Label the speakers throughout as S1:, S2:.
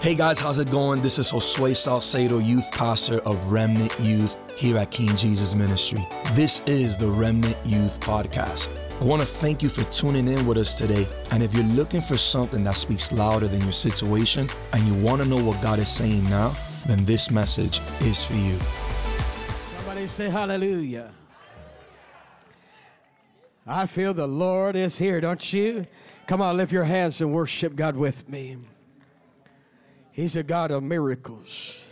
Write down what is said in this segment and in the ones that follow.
S1: Hey guys, how's it going? This is Josue Salcedo, youth pastor of Remnant Youth here at King Jesus Ministry. This is the Remnant Youth Podcast. I want to thank you for tuning in with us today. And if you're looking for something that speaks louder than your situation and you want to know what God is saying now, then this message is for you.
S2: Somebody say hallelujah. I feel the Lord is here, don't you? Come on, lift your hands and worship God with me. He's a God of miracles.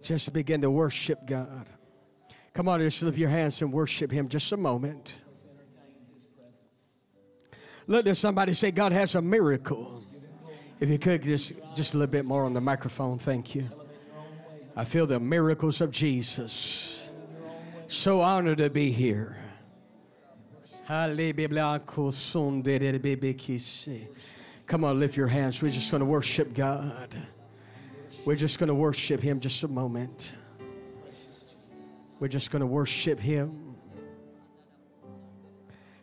S2: Just begin to worship God. Come on, just lift your hands and worship Him just a moment. Look, there's somebody say God has a miracle. If you could just just a little bit more on the microphone, thank you. I feel the miracles of Jesus. So honored to be here. Come on, lift your hands. We're just going to worship God. We're just going to worship Him just a moment. We're just going to worship Him.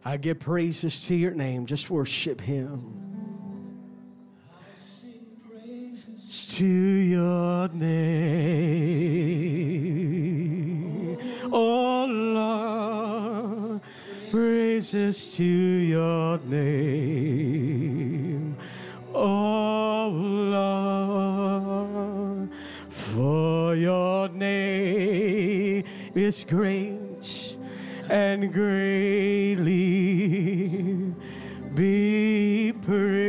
S2: I give praises to your name. Just worship Him. To your name, oh Lord, praises to your name, oh Lord, for your name is great and greatly be praised.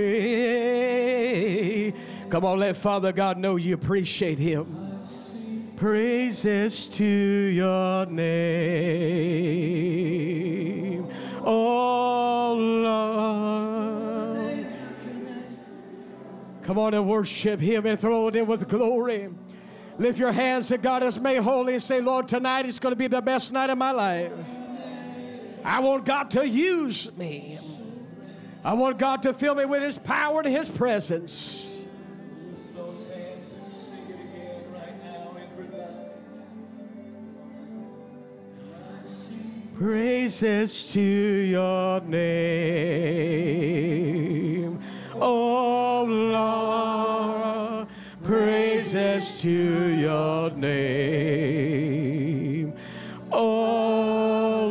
S2: Come on, let Father God know you appreciate Him. Praises to your name, oh Lord. Come on and worship Him and throw it in with glory. Lift your hands that God has made holy and say, Lord, tonight is going to be the best night of my life. I want God to use me. I want God to fill me with His power and His presence. Praises to your name, Praises to your name, oh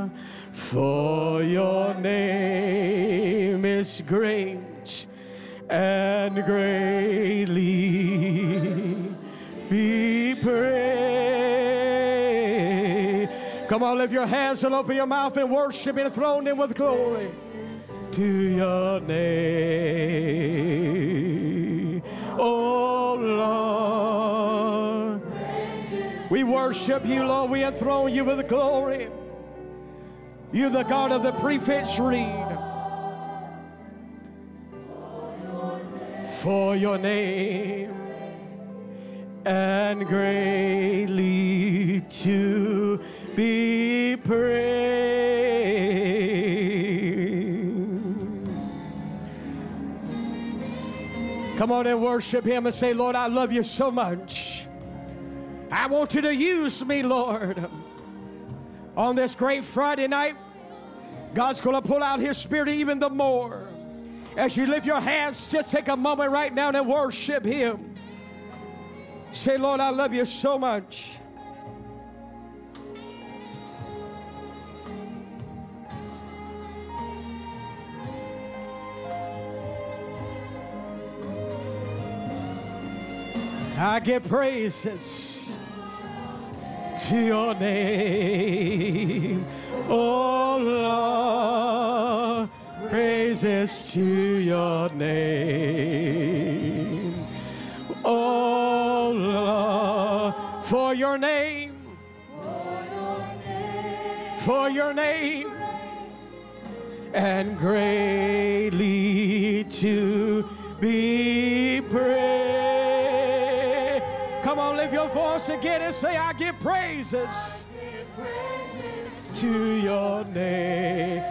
S2: Lord. For your name is great and greatly be praised. Come on, lift your hands and open your mouth and worship and throne Him with glory to your name. Worship you, Lord. We enthrone you with glory. You're the God of the prefix read. For your name and greatly to be praised. Come on and worship Him and say, Lord, I love you so much. I want you to use me, Lord. On this great Friday night, God's going to pull out His Spirit even the more. As you lift your hands, just take a moment right now and worship Him. Say, Lord, I love you so much. I give praises to your name, oh Lord. Praises to your name, oh Lord. For your name, for your name, and greatly to be praised. Voice again and say, I give praises to your name.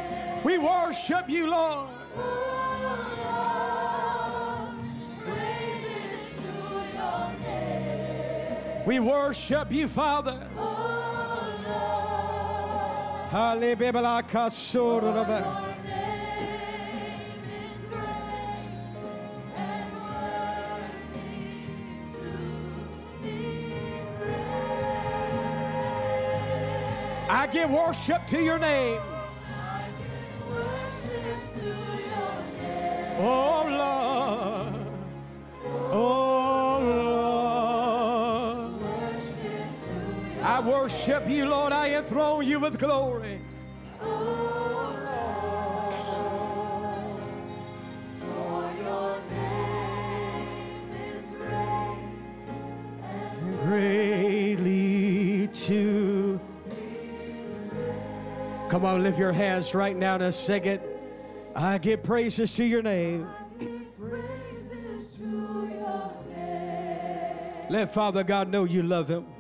S2: We worship you, Lord. We worship you, Father. Hallelujah. I give worship to your name. Oh Lord. Oh Lord. I worship you, Lord. I enthrone you with glory. Come on, lift your hands right now to sing it. I give praises to your name. Let Father God know you love him.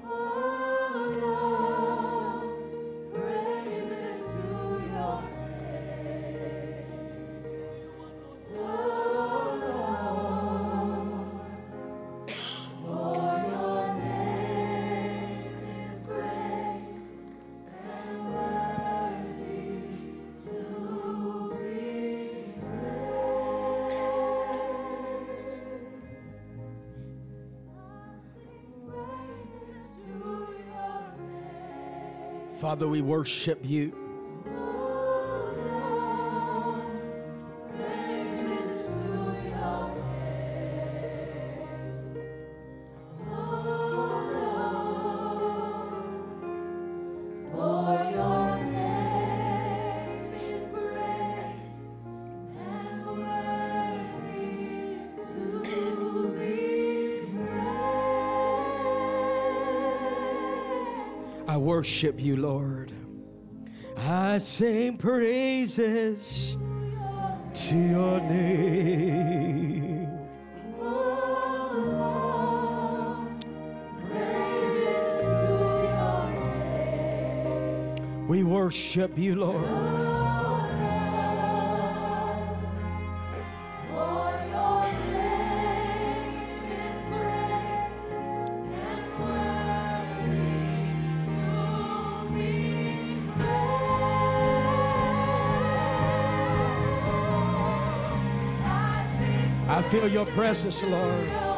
S2: Father, we worship you. Worship you, Lord. I sing praises to your name. We worship you, Lord. Feel your presence, Lord.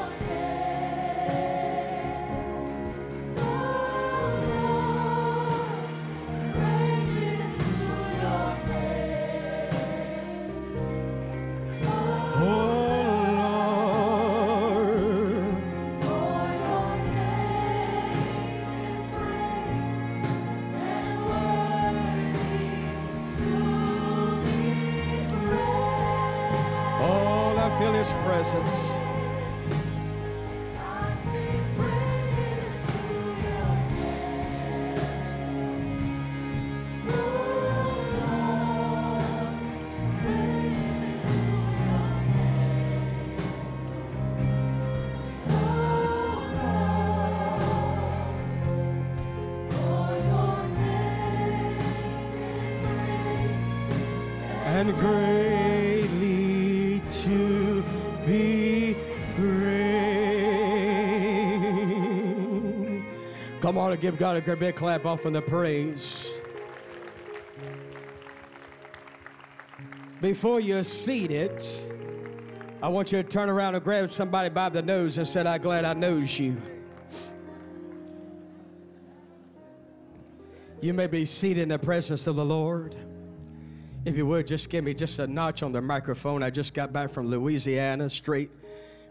S2: Come on and give God a big clap off in the praise. Before you're seated, I want you to turn around and grab somebody by the nose and say, I'm glad I knows you. You may be seated in the presence of the Lord. If you would, just give me just a notch on the microphone. I just got back from Louisiana, straight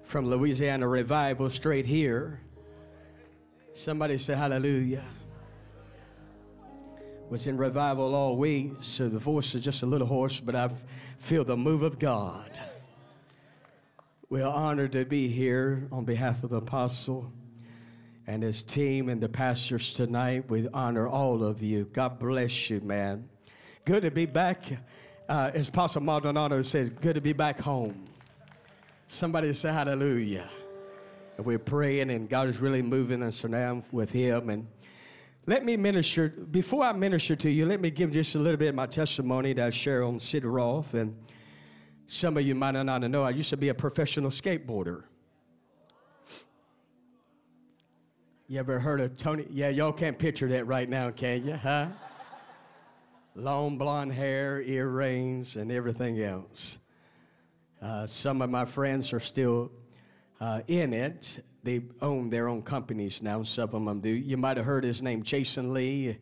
S2: from Louisiana Revival, straight here. Somebody say hallelujah. Was in revival all week, so the voice is just a little hoarse, but I feel the move of God. We're honored to be here on behalf of the apostle and his team and the pastors tonight. We honor all of you. God bless you, man. Good to be back. Uh, as Apostle Maldonado says, good to be back home. Somebody say hallelujah. And we're praying, and God is really moving us now with Him. And let me minister, before I minister to you, let me give just a little bit of my testimony that I share on Sid Roth. And some of you might not know, I used to be a professional skateboarder. You ever heard of Tony? Yeah, y'all can't picture that right now, can you? Huh? long blonde hair, earrings, and everything else. Uh, some of my friends are still uh, in it. They own their own companies now, some of them do. You might have heard his name, Jason Lee.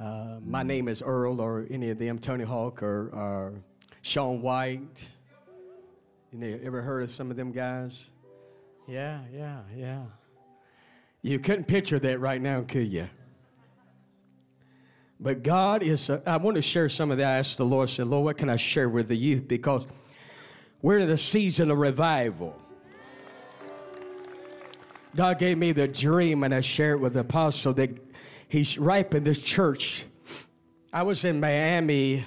S2: Uh, my name is Earl, or any of them, Tony Hawk, or, or Shaun White. You ever heard of some of them guys? Yeah, yeah, yeah. You couldn't picture that right now, could you? But God is, uh, I want to share some of that. I asked the Lord, I said, Lord, what can I share with the youth? Because we're in the season of revival. God gave me the dream, and I shared it with the apostle that he's ripened this church. I was in Miami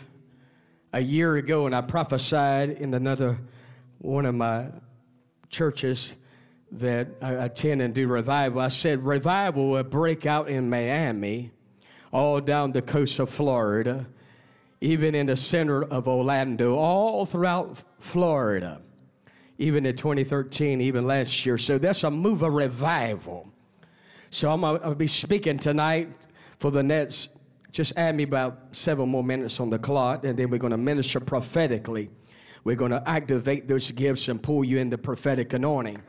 S2: a year ago, and I prophesied in another one of my churches that I attend and do revival. I said revival will break out in Miami, all down the coast of Florida, even in the center of Orlando, all throughout Florida even in 2013, even last year. So that's a move of revival. So I'm going to be speaking tonight for the next, just add me about seven more minutes on the clock, and then we're going to minister prophetically. We're going to activate those gifts and pull you into prophetic anointing.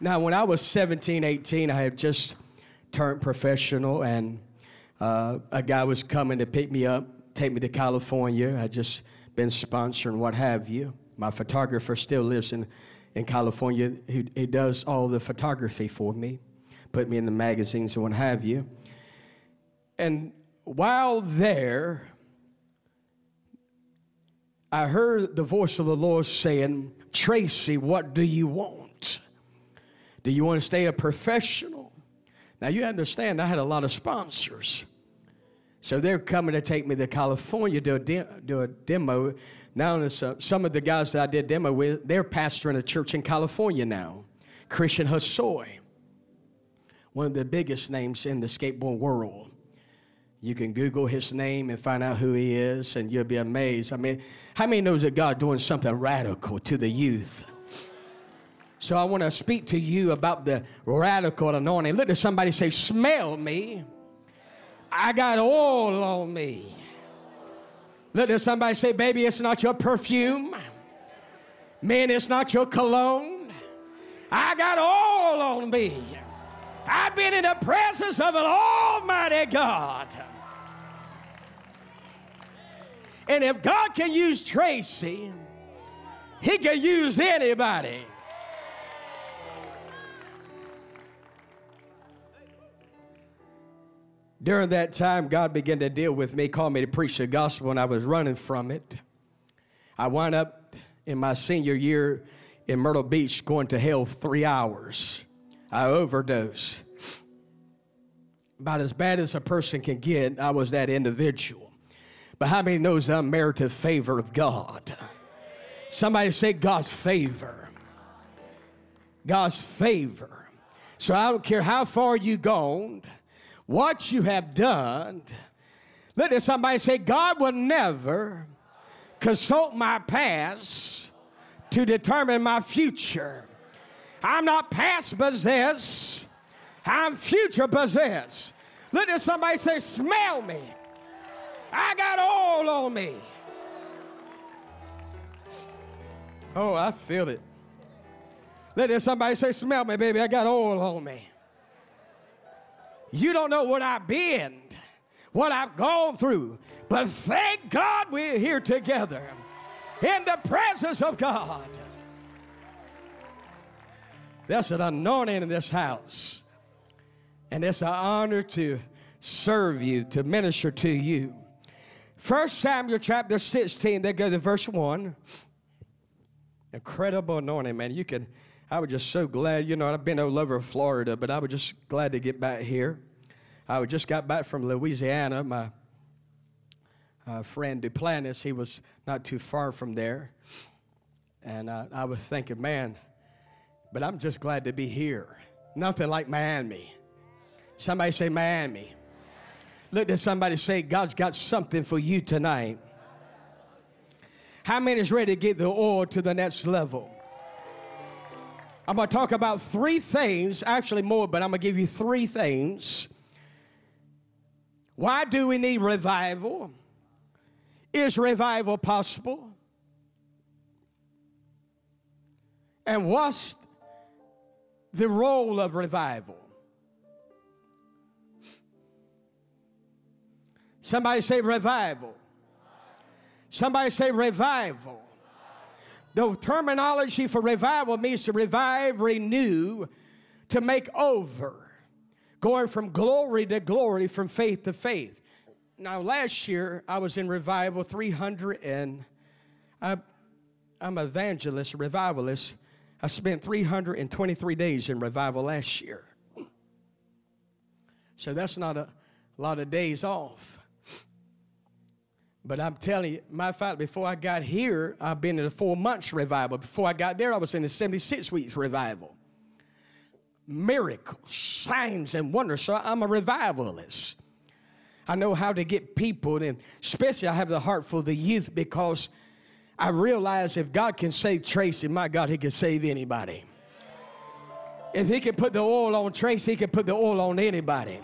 S2: Now, when I was 17, 18, I had just turned professional, and uh, a guy was coming to pick me up, take me to California. I'd just been sponsoring what have you. My photographer still lives in, in California. He, he does all the photography for me, put me in the magazines and what have you. And while there, I heard the voice of the Lord saying, Tracy, what do you want? Do you want to stay a professional? Now, you understand, I had a lot of sponsors. So they're coming to take me to California to do a, de- do a demo now, some of the guys that I did demo with, they're pastoring a church in California now, Christian Hosoi, one of the biggest names in the skateboard world. You can Google his name and find out who he is, and you'll be amazed. I mean, how many knows that God doing something radical to the youth? So I want to speak to you about the radical anointing. Look at somebody say, "Smell me." I got oil on me. Let somebody say, baby, it's not your perfume. Man, it's not your cologne. I got all on me. I've been in the presence of an almighty God. And if God can use Tracy, he can use anybody. During that time, God began to deal with me, called me to preach the gospel, and I was running from it. I wound up in my senior year in Myrtle Beach going to hell three hours. I overdosed. About as bad as a person can get, I was that individual. But how many knows the unmerited favor of God? Somebody say God's favor. God's favor. So I don't care how far you gone what you have done. Let it somebody say, God will never consult my past to determine my future. I'm not past possessed, I'm future possessed. Let it somebody say, Smell me. I got oil on me. Oh, I feel it. Let it somebody say, Smell me, baby. I got oil on me. You don't know what I've been, what I've gone through. But thank God we're here together in the presence of God. There's an anointing in this house. And it's an honor to serve you, to minister to you. First Samuel chapter 16, they go to verse 1. Incredible anointing, man. You can I was just so glad, you know, I've been all over Florida, but I was just glad to get back here. I just got back from Louisiana. My uh, friend Duplantis, he was not too far from there. And uh, I was thinking, man, but I'm just glad to be here. Nothing like Miami. Somebody say Miami. Look at somebody say, God's got something for you tonight. How many is ready to get the oil to the next level? I'm going to talk about three things, actually more, but I'm going to give you three things. Why do we need revival? Is revival possible? And what's the role of revival? Somebody say revival. Somebody say revival. The terminology for revival means to revive, renew, to make over, going from glory to glory, from faith to faith. Now, last year I was in revival 300 and I, I'm an evangelist, revivalist. I spent 323 days in revival last year. So that's not a lot of days off. But I'm telling you, my fact, before I got here, I've been in a four months revival. Before I got there, I was in a 76 weeks revival. Miracles, signs, and wonders. So I'm a revivalist. I know how to get people, and especially I have the heart for the youth because I realize if God can save Tracy, my God, He can save anybody. If He can put the oil on Tracy, He can put the oil on anybody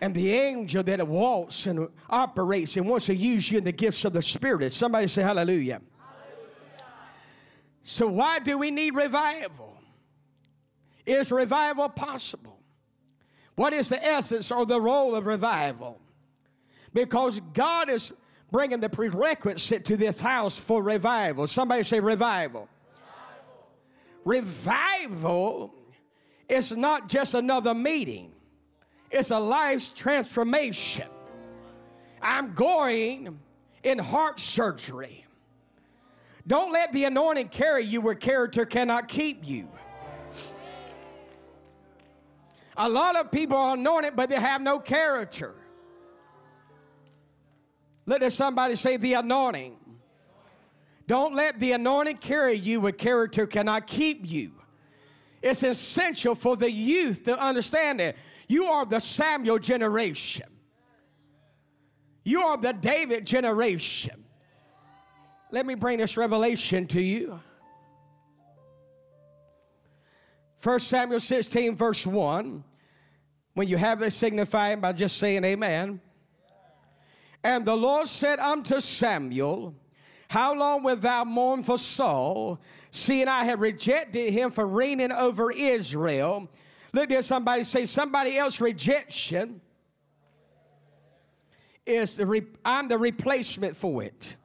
S2: and the angel that walks and operates and wants to use you in the gifts of the Spirit. Somebody say hallelujah. hallelujah. So, why do we need revival? Is revival possible? What is the essence or the role of revival? Because God is bringing the prerequisite to this house for revival. Somebody say revival. Revival, revival is not just another meeting. It's a life's transformation. I'm going in heart surgery. Don't let the anointing carry you where character cannot keep you. A lot of people are anointed, but they have no character. Let somebody say the anointing. Don't let the anointing carry you where character cannot keep you. It's essential for the youth to understand it. You are the Samuel generation. You are the David generation. Let me bring this revelation to you. 1 Samuel 16, verse 1. When you have it, signify it by just saying amen. And the Lord said unto Samuel, How long wilt thou mourn for Saul, seeing I have rejected him for reigning over Israel? Look at somebody say, somebody else rejection is the re- I'm the replacement for it.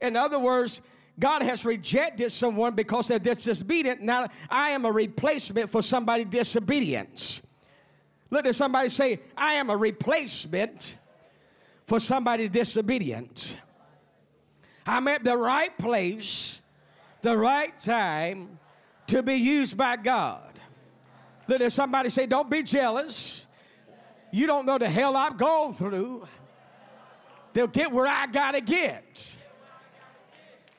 S2: In other words, God has rejected someone because they're disobedient. Now I am a replacement for somebody disobedience. Look at somebody say, I am a replacement for somebody disobedient. I'm at the right place, the right time to be used by God. Let somebody say, Don't be jealous. You don't know the hell I've gone through. They'll get where I gotta get.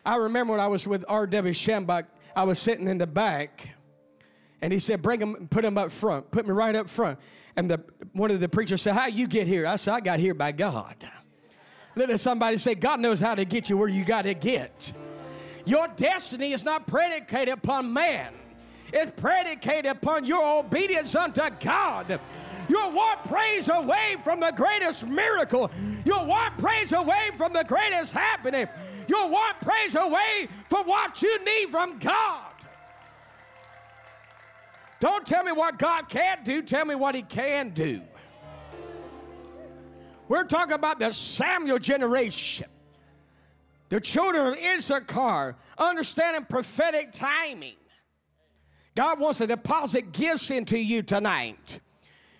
S2: I remember when I was with R.W. Schambach, I was sitting in the back, and he said, Bring him, put him up front, put me right up front. And the, one of the preachers said, How you get here? I said, I got here by God. Let somebody say, God knows how to get you where you gotta get. Your destiny is not predicated upon man is predicated upon your obedience unto God. You're one praise away from the greatest miracle. You're one praise away from the greatest happening. You're one praise away from what you need from God. Don't tell me what God can't do, tell me what He can do. We're talking about the Samuel generation, the children of Issachar, understanding prophetic timing. God wants to deposit gifts into you tonight.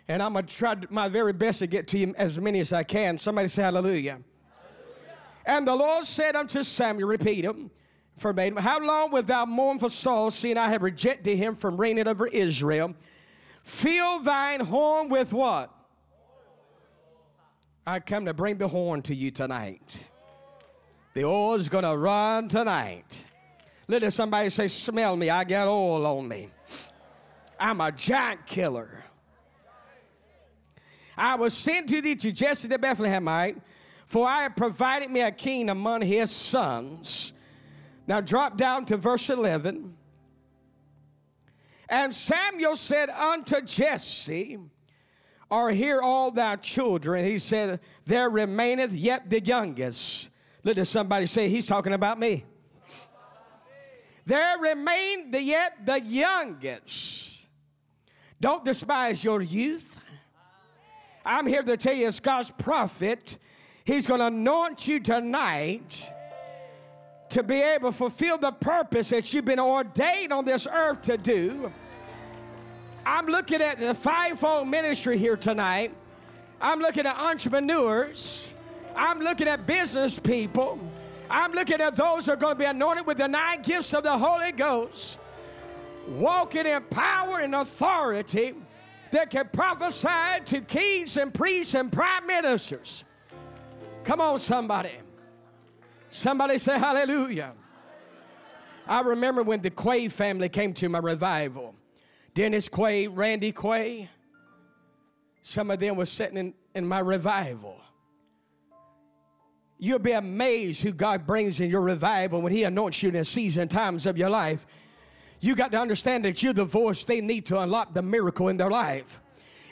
S2: And I'm going to try my very best to get to you as many as I can. Somebody say hallelujah. hallelujah. And the Lord said unto Samuel, repeat him, verbatim, How long wilt thou mourn for Saul, seeing I have rejected him from reigning over Israel? Fill thine horn with what? I come to bring the horn to you tonight. The oil's going to run tonight. Let somebody say, Smell me, I got oil on me. I'm a giant killer. I was sent to thee to Jesse the Bethlehemite, for I have provided me a king among his sons. Now drop down to verse 11. And Samuel said unto Jesse, Are here all thy children? He said, There remaineth yet the youngest. Look Let somebody say, He's talking about me there remained the yet the youngest. Don't despise your youth. I'm here to tell you, as God's prophet, He's going to anoint you tonight to be able to fulfill the purpose that you've been ordained on this earth to do. I'm looking at the fivefold ministry here tonight. I'm looking at entrepreneurs. I'm looking at business people. I'm looking at those who are going to be anointed with the nine gifts of the Holy Ghost, walking in power and authority that can prophesy to kings and priests and prime ministers. Come on, somebody. Somebody say hallelujah. I remember when the Quaid family came to my revival. Dennis Quaid, Randy Quaid, some of them were sitting in, in my revival. You'll be amazed who God brings in your revival when He anoints you in the season times of your life. You got to understand that you're the voice they need to unlock the miracle in their life.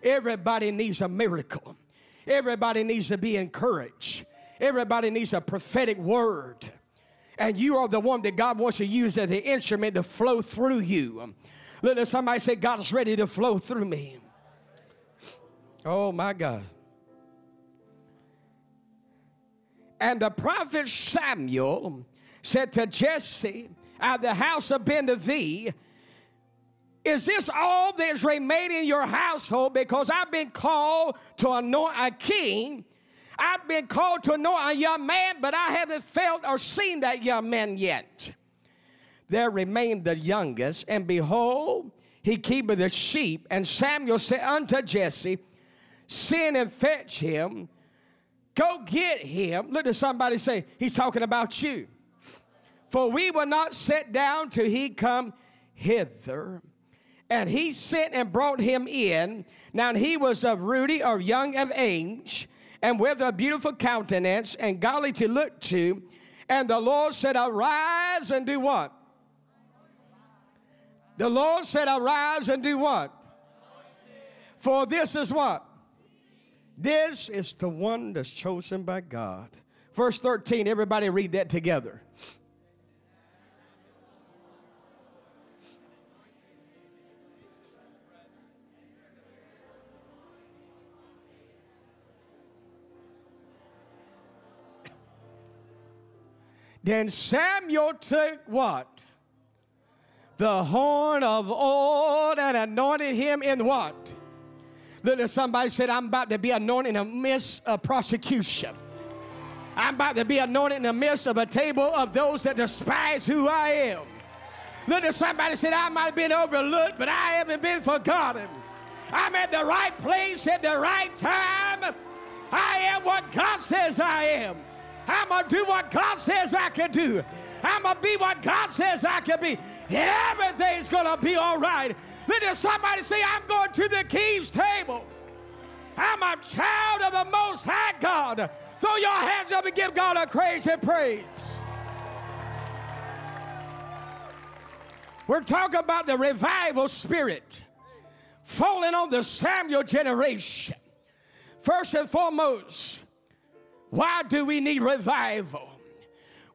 S2: Everybody needs a miracle. Everybody needs to be encouraged. Everybody needs a prophetic word. And you are the one that God wants to use as the instrument to flow through you. Let somebody say, God's ready to flow through me. Oh my God. And the prophet Samuel said to Jesse out of the house of Ben is this all that's remained in your household? Because I've been called to anoint a king. I've been called to anoint a young man, but I haven't felt or seen that young man yet. There remained the youngest, and behold, he keepeth the sheep. And Samuel said unto Jesse, Send and fetch him. Go get him. Look at somebody say, He's talking about you. For we will not sit down till he come hither. And he sent and brought him in. Now he was of ruddy or young of age, and with a beautiful countenance, and godly to look to. And the Lord said, Arise and do what? The Lord said, Arise and do what? For this is what? This is the one that's chosen by God. Verse 13, everybody read that together. Then Samuel took what? The horn of oil and anointed him in what? Little somebody said, I'm about to be anointed in the midst of prosecution. I'm about to be anointed in the midst of a table of those that despise who I am. Little somebody said, I might have been overlooked, but I haven't been forgotten. I'm at the right place at the right time. I am what God says I am. I'm going to do what God says I can do. I'm going to be what God says I can be. Everything's going to be all right. Let somebody say, I'm going to the King's table. I'm a child of the Most High God. Throw your hands up and give God a crazy praise. We're talking about the revival spirit falling on the Samuel generation. First and foremost, why do we need revival?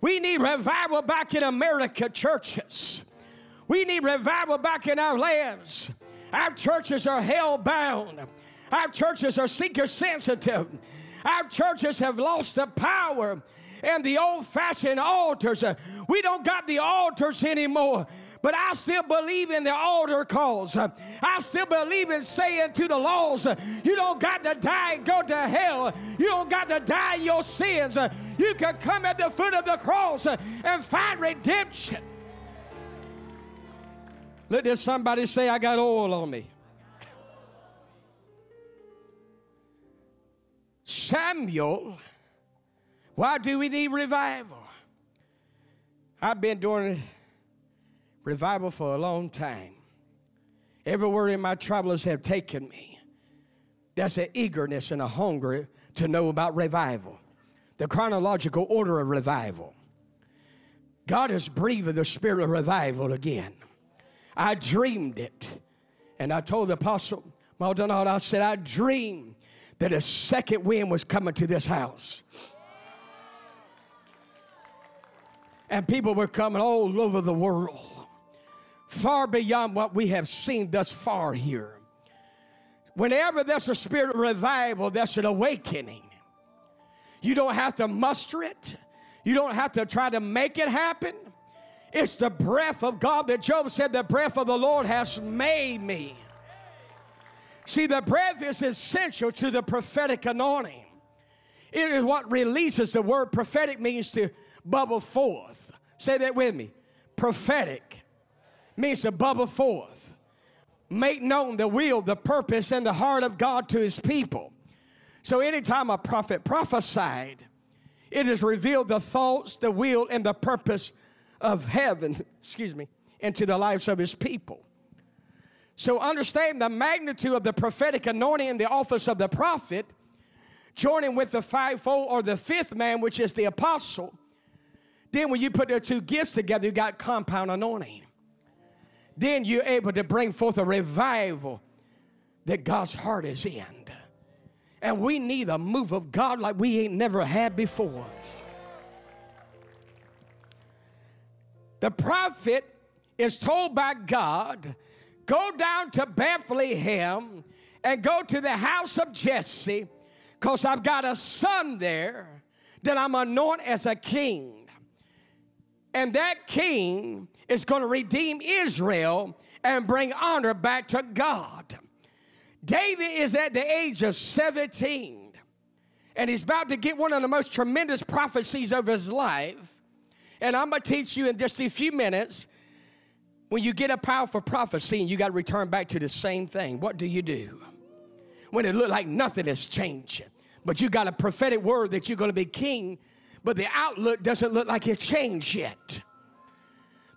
S2: We need revival back in America churches. We need revival back in our lands. Our churches are hell bound. Our churches are seeker sensitive. Our churches have lost the power and the old fashioned altars. We don't got the altars anymore but I still believe in the altar calls. I still believe in saying to the laws, you don't got to die and go to hell. You don't got to die your sins. You can come at the foot of the cross and find redemption. Let this somebody say, I got oil on me. Samuel, why do we need revival? I've been doing revival for a long time. Everywhere in my travels have taken me, there's an eagerness and a hunger to know about revival, the chronological order of revival. God has breathed the spirit of revival again. I dreamed it. And I told the apostle Maldonado, I said, I dreamed that a second wind was coming to this house. And people were coming all over the world far beyond what we have seen thus far here. Whenever there's a spirit of revival, there's an awakening. You don't have to muster it, you don't have to try to make it happen. It's the breath of God that Job said, The breath of the Lord has made me. See, the breath is essential to the prophetic anointing. It is what releases the word prophetic means to bubble forth. Say that with me. Prophetic means to bubble forth. Make known the will, the purpose, and the heart of God to his people. So anytime a prophet prophesied, it has revealed the thoughts, the will, and the purpose of heaven, excuse me, into the lives of his people. So understand the magnitude of the prophetic anointing in the office of the prophet, joining with the fivefold or the fifth man, which is the apostle. Then when you put the two gifts together, you got compound anointing. Then you're able to bring forth a revival that God's heart is in. And we need a move of God like we ain't never had before. The prophet is told by God, go down to Bethlehem and go to the house of Jesse, because I've got a son there that I'm anointed as a king. And that king is going to redeem Israel and bring honor back to God. David is at the age of 17, and he's about to get one of the most tremendous prophecies of his life and I'm going to teach you in just a few minutes when you get a powerful prophecy and you got to return back to the same thing. What do you do? When it look like nothing is changing, but you got a prophetic word that you're going to be king, but the outlook doesn't look like it's changed yet.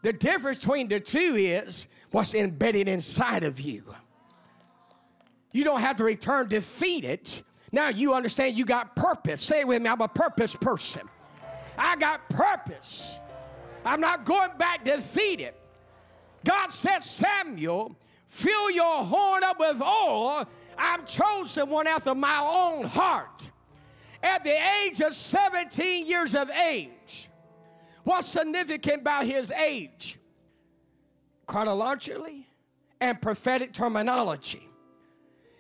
S2: The difference between the two is what's embedded inside of you. You don't have to return defeated. Now you understand you got purpose. Say it with me, I'm a purpose person. I got purpose. I'm not going back defeated. God said, Samuel, fill your horn up with oil. I'm chosen one after my own heart. At the age of 17 years of age, what's significant about his age? Chronologically and prophetic terminology.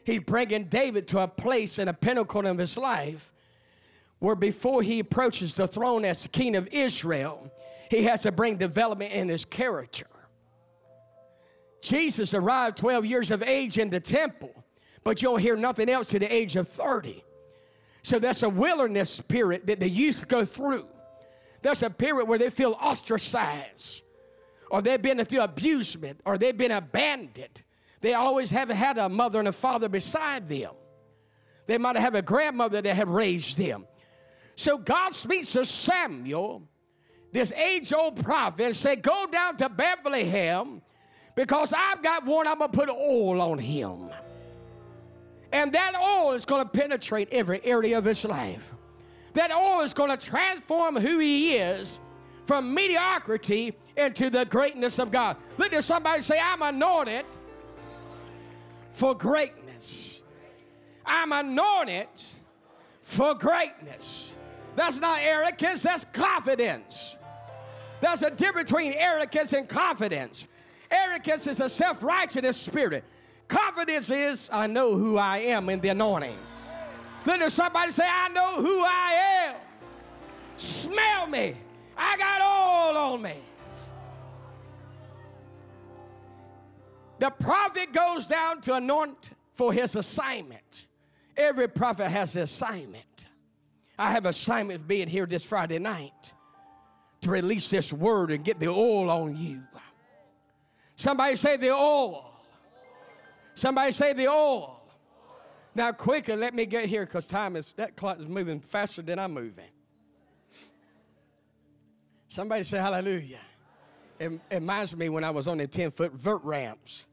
S2: He's bringing David to a place and a pinnacle of his life where before he approaches the throne as the king of Israel, he has to bring development in his character. Jesus arrived 12 years of age in the temple, but you'll hear nothing else to the age of 30. So that's a wilderness period that the youth go through. That's a period where they feel ostracized, or they've been through abusement, or they've been abandoned. They always haven't had a mother and a father beside them. They might have a grandmother that have raised them. So God speaks to Samuel, this age old prophet, and said, Go down to Bethlehem because I've got one, I'm going to put oil on him. And that oil is going to penetrate every area of his life. That oil is going to transform who he is from mediocrity into the greatness of God. Look at somebody say, I'm anointed for greatness. I'm anointed for greatness. That's not arrogance, that's confidence. There's a difference between arrogance and confidence. Arrogance is a self righteous spirit. Confidence is, I know who I am in the anointing. Let somebody say, I know who I am. Smell me. I got all on me. The prophet goes down to anoint for his assignment. Every prophet has an assignment. I have assignment being here this Friday night to release this word and get the oil on you. Somebody say the oil. Somebody say the oil. Now, quicker, let me get here because time is, that clock is moving faster than I'm moving. Somebody say hallelujah. It, it reminds me when I was on the 10 foot vert ramps.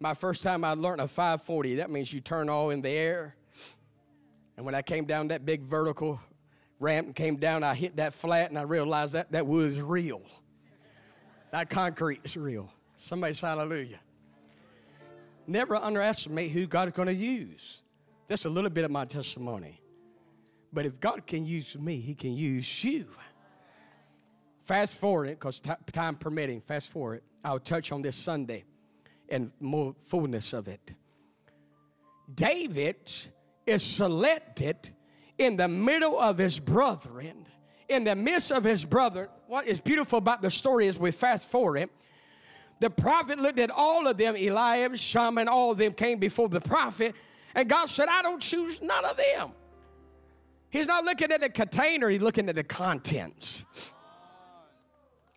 S2: My first time I learned a 540, that means you turn all in the air and when I came down that big vertical ramp and came down, I hit that flat and I realized that that wood is real. That concrete is real. Somebody say hallelujah. Never underestimate who God is going to use. That's a little bit of my testimony. But if God can use me, He can use you. Fast forward it, because t- time permitting, fast forward. it. I'll touch on this Sunday and more fullness of it. David is selected in the middle of his brethren, in the midst of his brother. What is beautiful about the story is we fast forward it. The prophet looked at all of them, Eliab, Shammah, all of them came before the prophet, and God said, I don't choose none of them. He's not looking at the container, he's looking at the contents.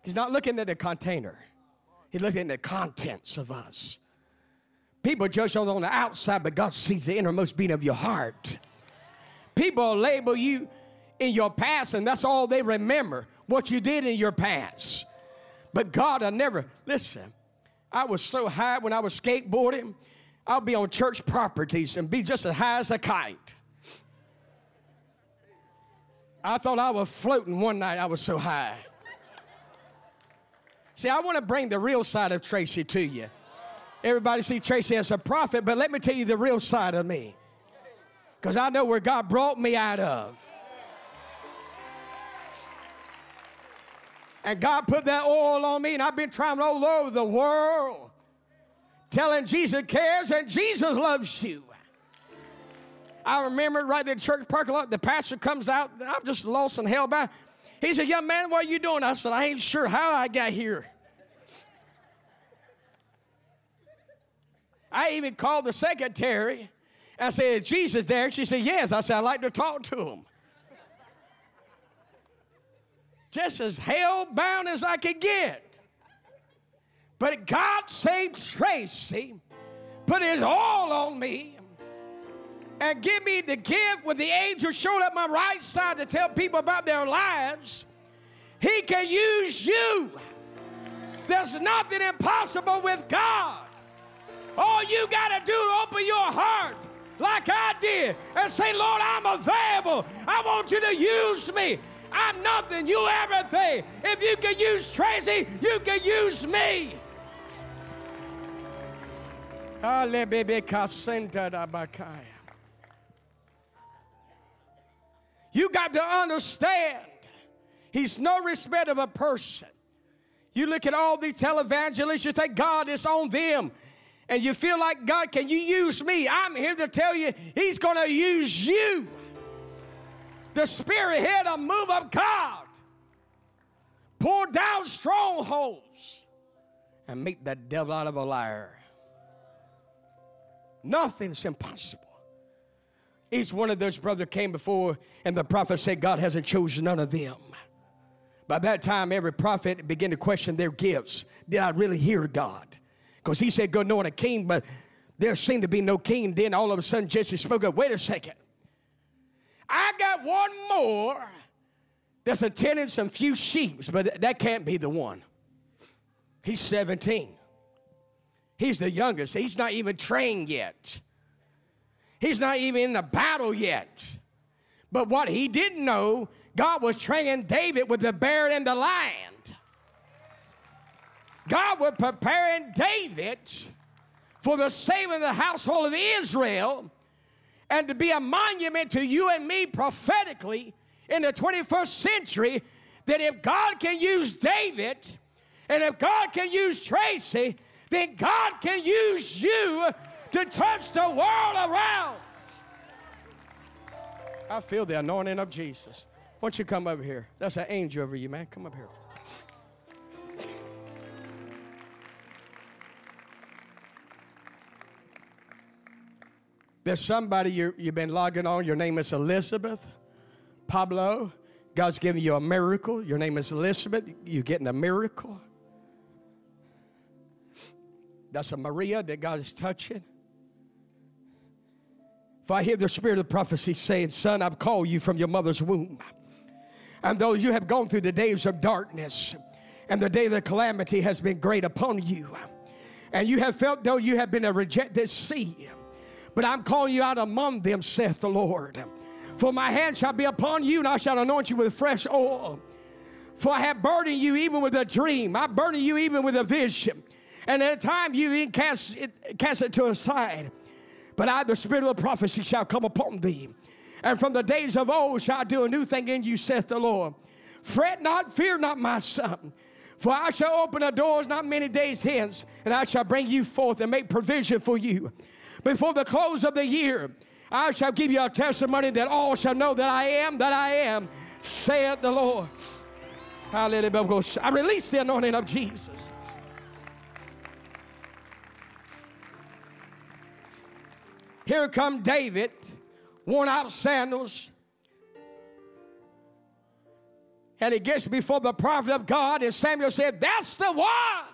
S2: He's not looking at the container, he's looking at the contents of us. People judge on the outside, but God sees the innermost being of your heart. People label you in your past, and that's all they remember what you did in your past. But God, I never, listen, I was so high when I was skateboarding, I'll be on church properties and be just as high as a kite. I thought I was floating one night, I was so high. See, I want to bring the real side of Tracy to you. Everybody see Tracy as a prophet, but let me tell you the real side of me. Because I know where God brought me out of. And God put that oil on me, and I've been traveling all over the world telling Jesus cares and Jesus loves you. I remember right there at the church parking lot, the pastor comes out, I'm just lost and hellbound. He said, Young man, what are you doing? I said, I ain't sure how I got here. I even called the secretary. I said, Jesus there? She said, Yes. I said, I'd like to talk to him. Just as hell bound as I could get. But God saved Tracy, put his all on me, and give me the gift when the angel showed up my right side to tell people about their lives. He can use you. There's nothing impossible with God. All you got to do is open your heart like I did and say, Lord, I'm available. I want you to use me. I'm nothing, you everything. If you can use Tracy, you can use me. You got to understand, he's no respect of a person. You look at all these televangelists, you think God is on them and you feel like, God, can you use me? I'm here to tell you, He's going to use you. The Spirit here to move of God, pour down strongholds, and make that devil out of a liar. Nothing's impossible. Each one of those brothers came before, and the prophet said, God hasn't chosen none of them. By that time, every prophet began to question their gifts. Did I really hear God? Because he said, Go knowing a king, but there seemed to be no king. Then all of a sudden, Jesse spoke up, Wait a second. I got one more that's attending some few sheep, but that can't be the one. He's 17. He's the youngest. He's not even trained yet. He's not even in the battle yet. But what he didn't know, God was training David with the bear and the lion. God was preparing David for the saving of the household of Israel and to be a monument to you and me prophetically in the 21st century that if God can use David and if God can use Tracy, then God can use you to touch the world around. I feel the anointing of Jesus. Why don't you come over here? That's an angel over you, man. Come up here. There's somebody you you've been logging on. Your name is Elizabeth, Pablo. God's giving you a miracle. Your name is Elizabeth. You're getting a miracle. That's a Maria that God is touching. If I hear the spirit of prophecy saying, Son, I've called you from your mother's womb. And though you have gone through the days of darkness, and the day of the calamity has been great upon you, and you have felt though you have been a rejected seed but I'm calling you out among them, saith the Lord. For my hand shall be upon you, and I shall anoint you with fresh oil. For I have burdened you even with a dream. I burden you even with a vision. And at a time you even cast it, cast it to a side. But I, the spirit of the prophecy, shall come upon thee. And from the days of old shall I do a new thing in you, saith the Lord. Fret not, fear not, my son. For I shall open the doors not many days hence, and I shall bring you forth and make provision for you. Before the close of the year. I shall give you a testimony that all shall know that I am, that I am, saith the Lord. Hallelujah. I release the anointing of Jesus. Here come David, worn out sandals. And he gets before the prophet of God, and Samuel said, That's the one.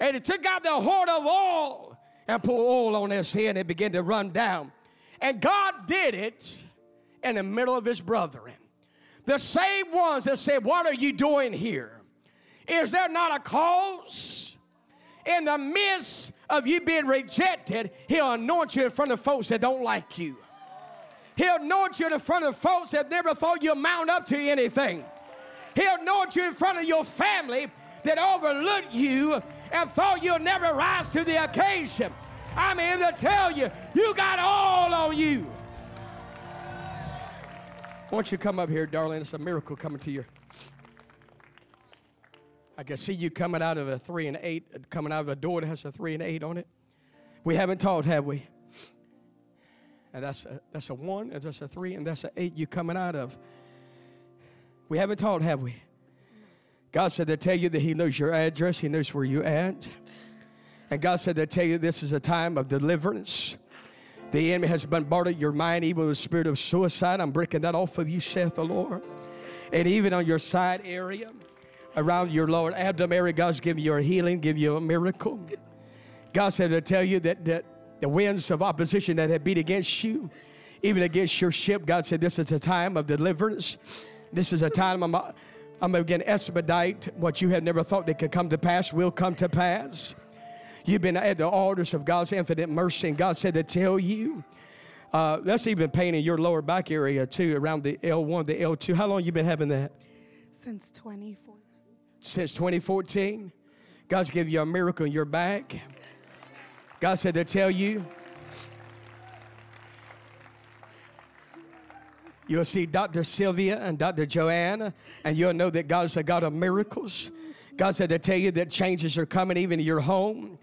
S2: And he took out the horn of oil and pour oil on his head and it began to run down. And God did it in the middle of his brethren. The same ones that said, What are you doing here? Is there not a cause? In the midst of you being rejected, He'll anoint you in front of folks that don't like you. He'll anoint you in front of folks that never thought you'd mount up to anything. He'll anoint you in front of your family that overlooked you and thought you'll never rise to the occasion. I'm here to tell you, you got all on you. Why don't you come up here, darling? It's a miracle coming to you. I can see you coming out of a three and eight, uh, coming out of a door that has a three and eight on it. We haven't talked, have we? And that's a, that's a one, and that's a three, and that's an eight you coming out of. We haven't talked, have we? God said to tell you that He knows your address, He knows where you're at. And God said to tell you this is a time of deliverance. The enemy has bombarded your mind, even with the spirit of suicide. I'm breaking that off of you, saith the Lord. And even on your side area, around your lower abdomen area, God's giving you a healing, give you a miracle. God said to tell you that, that the winds of opposition that have beat against you, even against your ship, God said this is a time of deliverance. This is a time I'm, going to again expedite what you had never thought that could come to pass will come to pass. You've been at the altars of God's infinite mercy, and God said to tell you. Uh, that's even pain in your lower back area too, around the L1, the L2. How long you been having that?
S3: Since 2014.
S2: Since 2014. God's given you a miracle in your back. God said to tell you. You'll see Dr. Sylvia and Dr. Joanna, and you'll know that God's a God of miracles. God said to tell you that changes are coming even to your home.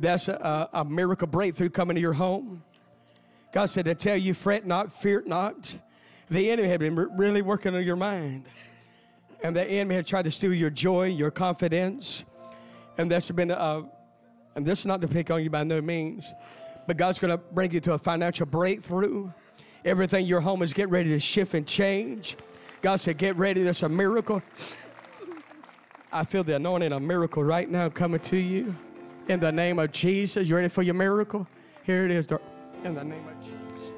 S2: That's a, a, miracle breakthrough coming to your home. God said to tell you, fret not, fear not. The enemy had been really working on your mind. And the enemy had tried to steal your joy, your confidence. And that's been, uh, and this is not to pick on you by no means, but God's going to bring you to a financial breakthrough. Everything your home is getting ready to shift and change. God said, Get ready, there's a miracle. I feel the anointing of miracle right now coming to you. In the name of Jesus. You ready for your miracle? Here it is. In the name of Jesus.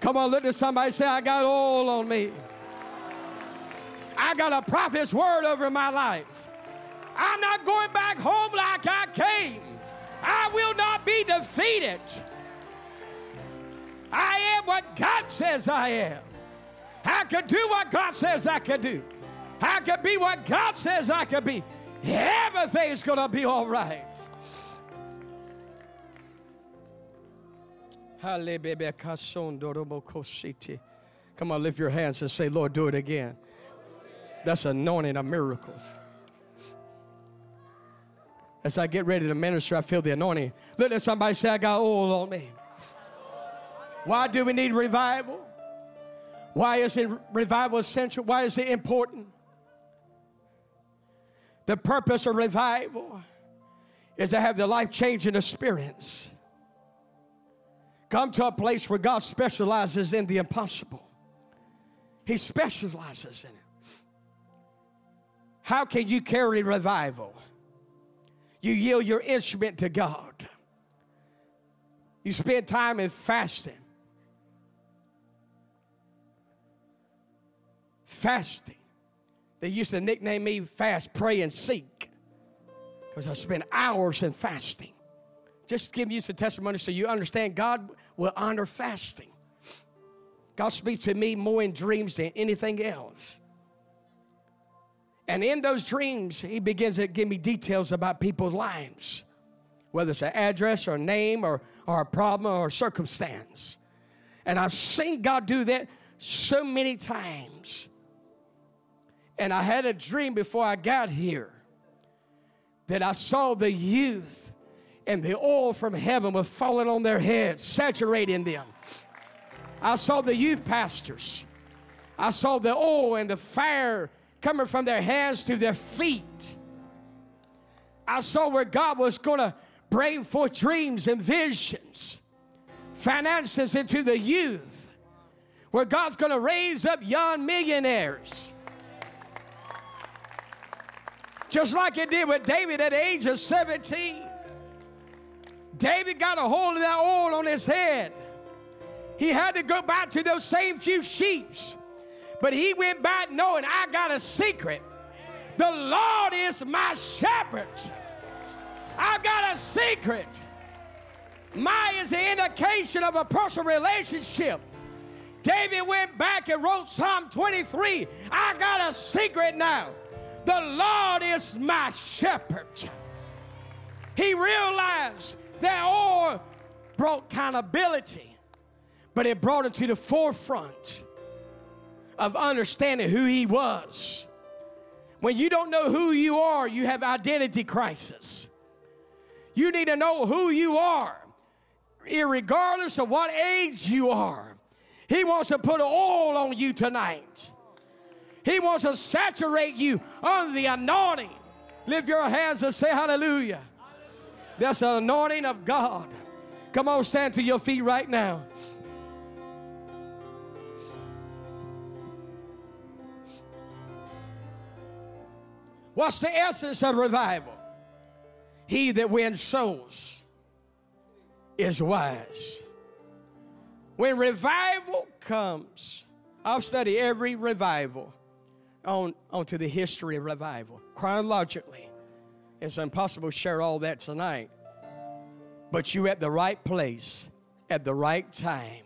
S2: Come on, look at somebody say, I got oil on me. I got a prophet's word over my life. I'm not going back home like I came. I will not be defeated. I am what God says I am. I can do what God says I can do. I could be what God says I could be. Everything's going to be all right. Come on, lift your hands and say, Lord, do it again. That's anointing of miracles. As I get ready to minister, I feel the anointing. Look at somebody say, I got oil on me. Why do we need revival? Why is it revival essential? Why is it important? The purpose of revival is to have the life changing experience. Come to a place where God specializes in the impossible, He specializes in it. How can you carry revival? You yield your instrument to God. You spend time in fasting. Fasting. They used to nickname me fast, pray, and seek because I spend hours in fasting. Just give you some testimony so you understand God will honor fasting. God speaks to me more in dreams than anything else. And in those dreams, He begins to give me details about people's lives, whether it's an address or a name or, or a problem or circumstance. And I've seen God do that so many times. And I had a dream before I got here that I saw the youth and the oil from heaven was falling on their heads, saturating them. I saw the youth pastors. I saw the oil and the fire coming from their hands to their feet. I saw where God was going to bring forth dreams and visions, finances into the youth, where God's going to raise up young millionaires. Just like it did with David at the age of 17. David got a hold of that oil on his head. He had to go back to those same few sheeps, but he went back knowing I got a secret. The Lord is my shepherd. I've got a secret. My is the indication of a personal relationship. David went back and wrote Psalm 23. I got a secret now. The Lord is my shepherd. He realized that oil brought accountability, but it brought him to the forefront of understanding who he was. When you don't know who you are, you have identity crisis. You need to know who you are, regardless of what age you are. He wants to put oil on you tonight. He wants to saturate you under the anointing. Lift your hands and say hallelujah. That's an anointing of God. Come on, stand to your feet right now. What's the essence of revival? He that wins souls is wise. When revival comes, I'll study every revival on onto the history of revival chronologically. It's impossible to share all that tonight. But you at the right place at the right time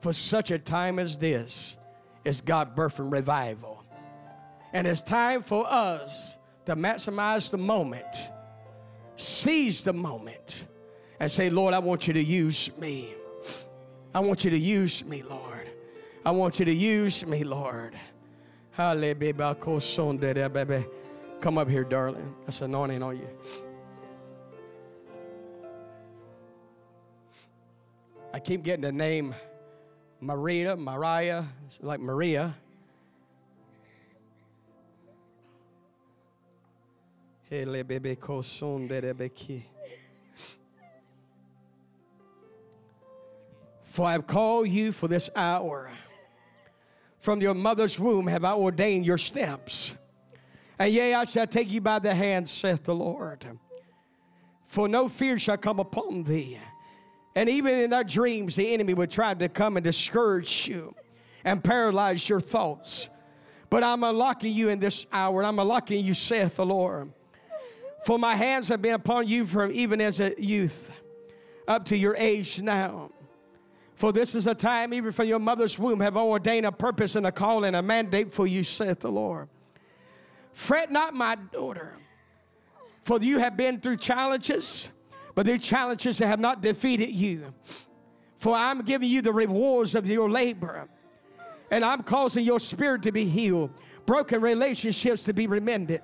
S2: for such a time as this is God birthing revival. And it's time for us to maximize the moment, seize the moment, and say, Lord, I want you to use me. I want you to use me, Lord. I want you to use me, Lord. Come up here, darling. That's anointing on you. I keep getting the name Maria, Mariah, like Maria. For I have called you for this hour. From your mother's womb have I ordained your steps. And yea, I shall take you by the hand, saith the Lord. For no fear shall come upon thee. And even in our dreams, the enemy would try to come and discourage you and paralyze your thoughts. But I'm unlocking you in this hour, and I'm unlocking you, saith the Lord. For my hands have been upon you from even as a youth up to your age now. For this is a time, even from your mother's womb, have ordained a purpose and a call and a mandate for you, saith the Lord. Fret not, my daughter, for you have been through challenges, but these challenges have not defeated you. For I'm giving you the rewards of your labor, and I'm causing your spirit to be healed, broken relationships to be remended.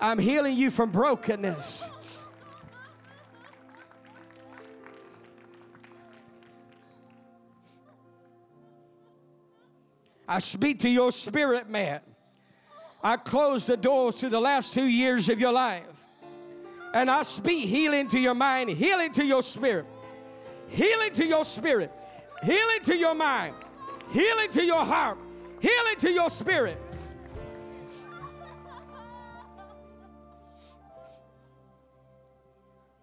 S2: I'm healing you from brokenness. I speak to your spirit, man. I close the doors to the last two years of your life. And I speak healing to your mind, healing to your spirit, healing to your spirit, healing to your mind, healing to your heart, healing to your spirit.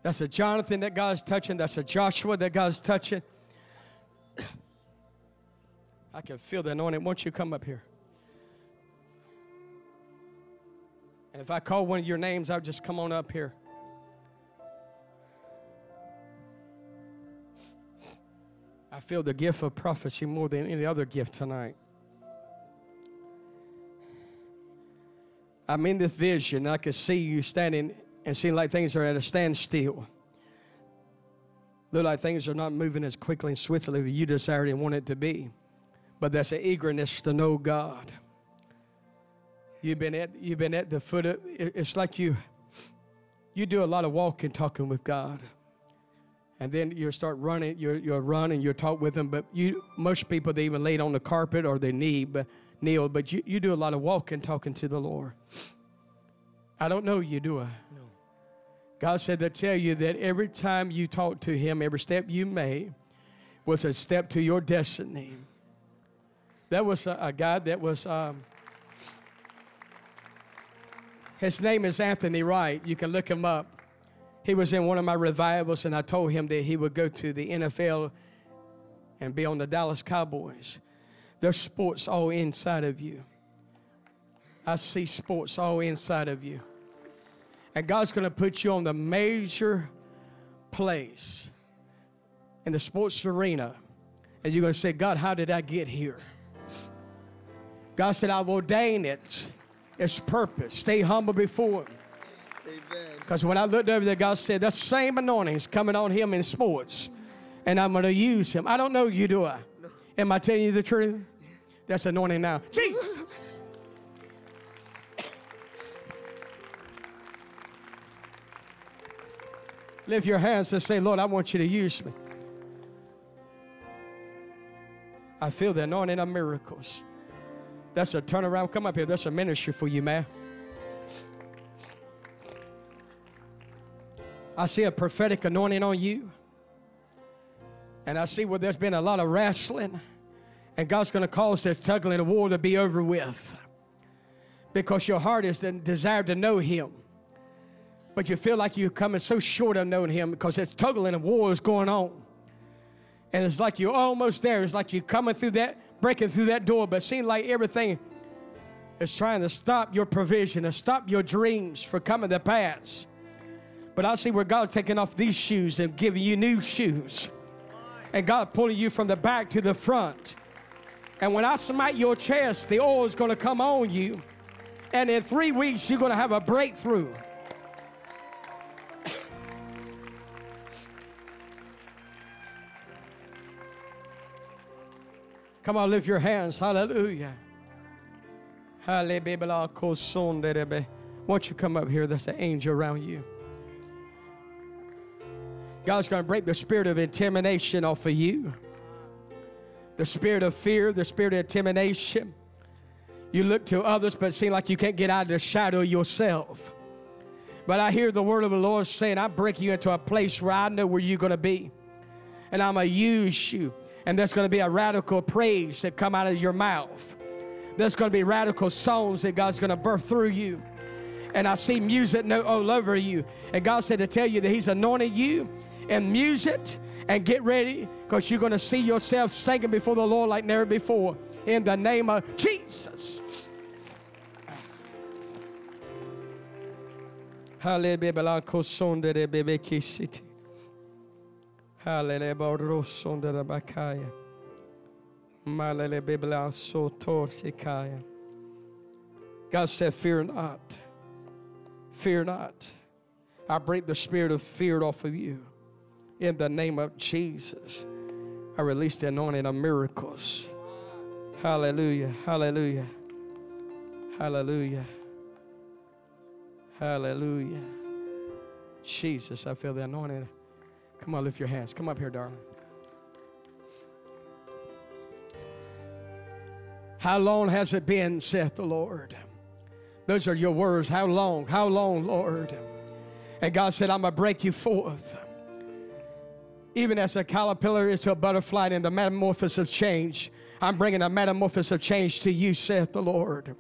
S2: That's a Jonathan that God's touching. That's a Joshua that God's touching. I can feel the anointing. Won't you come up here? And if I call one of your names, I'll just come on up here. I feel the gift of prophecy more than any other gift tonight. I'm in this vision. I can see you standing and seeing like things are at a standstill. Look like things are not moving as quickly and swiftly as you desired and want it to be. But that's an eagerness to know God. You've been at you've been at the foot of it's like you you do a lot of walking, talking with God. And then you start running, you you run and you talk with Him. But you, most people, they even laid on the carpet or they knee, but, kneel. But you, you do a lot of walking, talking to the Lord. I don't know you, do I? No. God said to tell you that every time you talk to Him, every step you made was a step to your destiny. That was a, a guy that was. Um, his name is Anthony Wright. You can look him up. He was in one of my revivals, and I told him that he would go to the NFL and be on the Dallas Cowboys. There's sports all inside of you. I see sports all inside of you. And God's going to put you on the major place in the sports arena. And you're going to say, God, how did I get here? God said, I've ordained it its purpose. Stay humble before Him. Because when I looked over there, God said, that same anointing is coming on Him in sports. And I'm going to use Him. I don't know you, do I? No. Am I telling you the truth? That's anointing now. Jesus! Lift your hands and say, Lord, I want you to use me. I feel the anointing of miracles. That's a turnaround. Come up here. That's a ministry for you, man. I see a prophetic anointing on you. And I see where there's been a lot of wrestling. And God's going to cause this tugging of war to be over with. Because your heart is the desire to know Him. But you feel like you're coming so short of knowing Him because this tugging of war is going on. And it's like you're almost there. It's like you're coming through that breaking through that door, but it seems like everything is trying to stop your provision and stop your dreams from coming to pass. But I see where God's taking off these shoes and giving you new shoes. And God pulling you from the back to the front. And when I smite your chest, the oil is going to come on you. And in three weeks, you're going to have a breakthrough. Come on, lift your hands. Hallelujah. Won't you come up here? There's an angel around you. God's going to break the spirit of intimidation off of you. The spirit of fear, the spirit of intimidation. You look to others, but it seems like you can't get out of the shadow yourself. But I hear the word of the Lord saying, I break you into a place where I know where you're going to be. And I'm going to use you and there's going to be a radical praise that come out of your mouth. There's going to be radical songs that God's going to birth through you. And I see music all over you. And God said to tell you that He's anointed you and music and get ready because you're going to see yourself singing before the Lord like never before in the name of Jesus. Hallelujah. Hallelujah. Malele bibla sotor sikaya. God said, Fear not. Fear not. I break the spirit of fear off of you. In the name of Jesus. I release the anointing of miracles. Hallelujah. Hallelujah. Hallelujah. Hallelujah. Jesus, I feel the anointing. Come on, lift your hands. Come up here, darling. How long has it been, saith the Lord? Those are your words. How long? How long, Lord? And God said, I'm going to break you forth. Even as a caterpillar is to a butterfly in the metamorphosis of change, I'm bringing a metamorphosis of change to you, saith the Lord.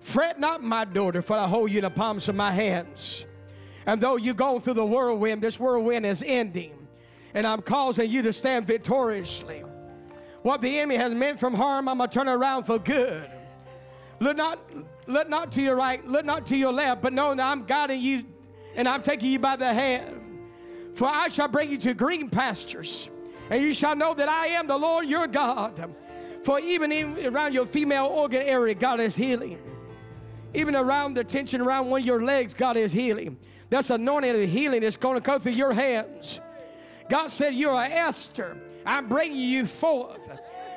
S2: Fret not, my daughter, for I hold you in the palms of my hands. And though you're going through the whirlwind, this whirlwind is ending. And I'm causing you to stand victoriously. What the enemy has meant from harm, I'm going to turn around for good. Look not, look not to your right, look not to your left, but know that I'm guiding you and I'm taking you by the hand. For I shall bring you to green pastures, and you shall know that I am the Lord your God. For even in, around your female organ area, God is healing. Even around the tension around one of your legs, God is healing. That's anointing of healing is going to go through your hands. God said, You're Esther. I'm bringing you forth.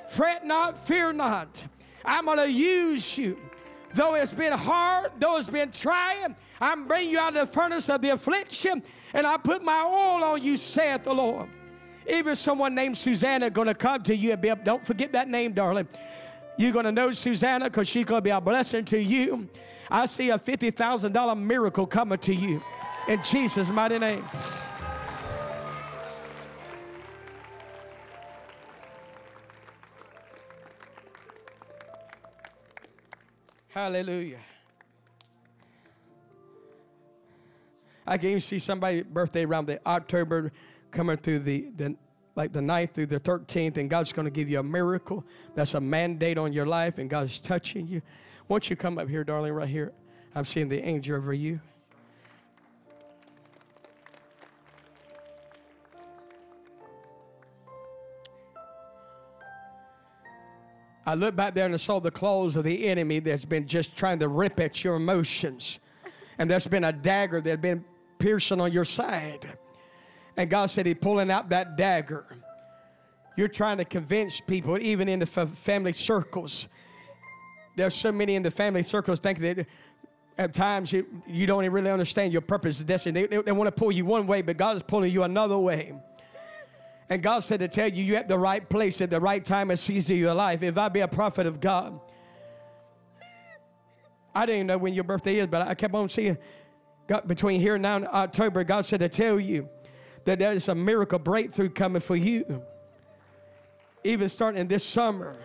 S2: Fret not, fear not. I'm going to use you Though it's been hard, though it's been trying, I'm bringing you out of the furnace of the affliction, and I put my oil on you, saith the Lord. Even someone named Susanna going to come to you and be. Don't forget that name, darling. You're going to know Susanna because she's going to be a blessing to you. I see a $50,000 miracle coming to you in Jesus' mighty name. Hallelujah. I can even see somebody birthday around the October coming through the, the like the 9th through the 13th, and God's going to give you a miracle. That's a mandate on your life, and God's touching you. Won't you come up here, darling, right here? I'm seeing the angel over you. I looked back there and I saw the claws of the enemy that's been just trying to rip at your emotions. And there's been a dagger that's been piercing on your side. And God said, He's pulling out that dagger. You're trying to convince people, even in the family circles. There's so many in the family circles think that at times you, you don't really understand your purpose and destiny. They, they, they want to pull you one way, but God is pulling you another way. And God said to tell you, you're at the right place at the right time and season of your life. If I be a prophet of God, I didn't know when your birthday is, but I kept on seeing God, between here and now in October, God said to tell you that there is a miracle breakthrough coming for you, even starting this summer.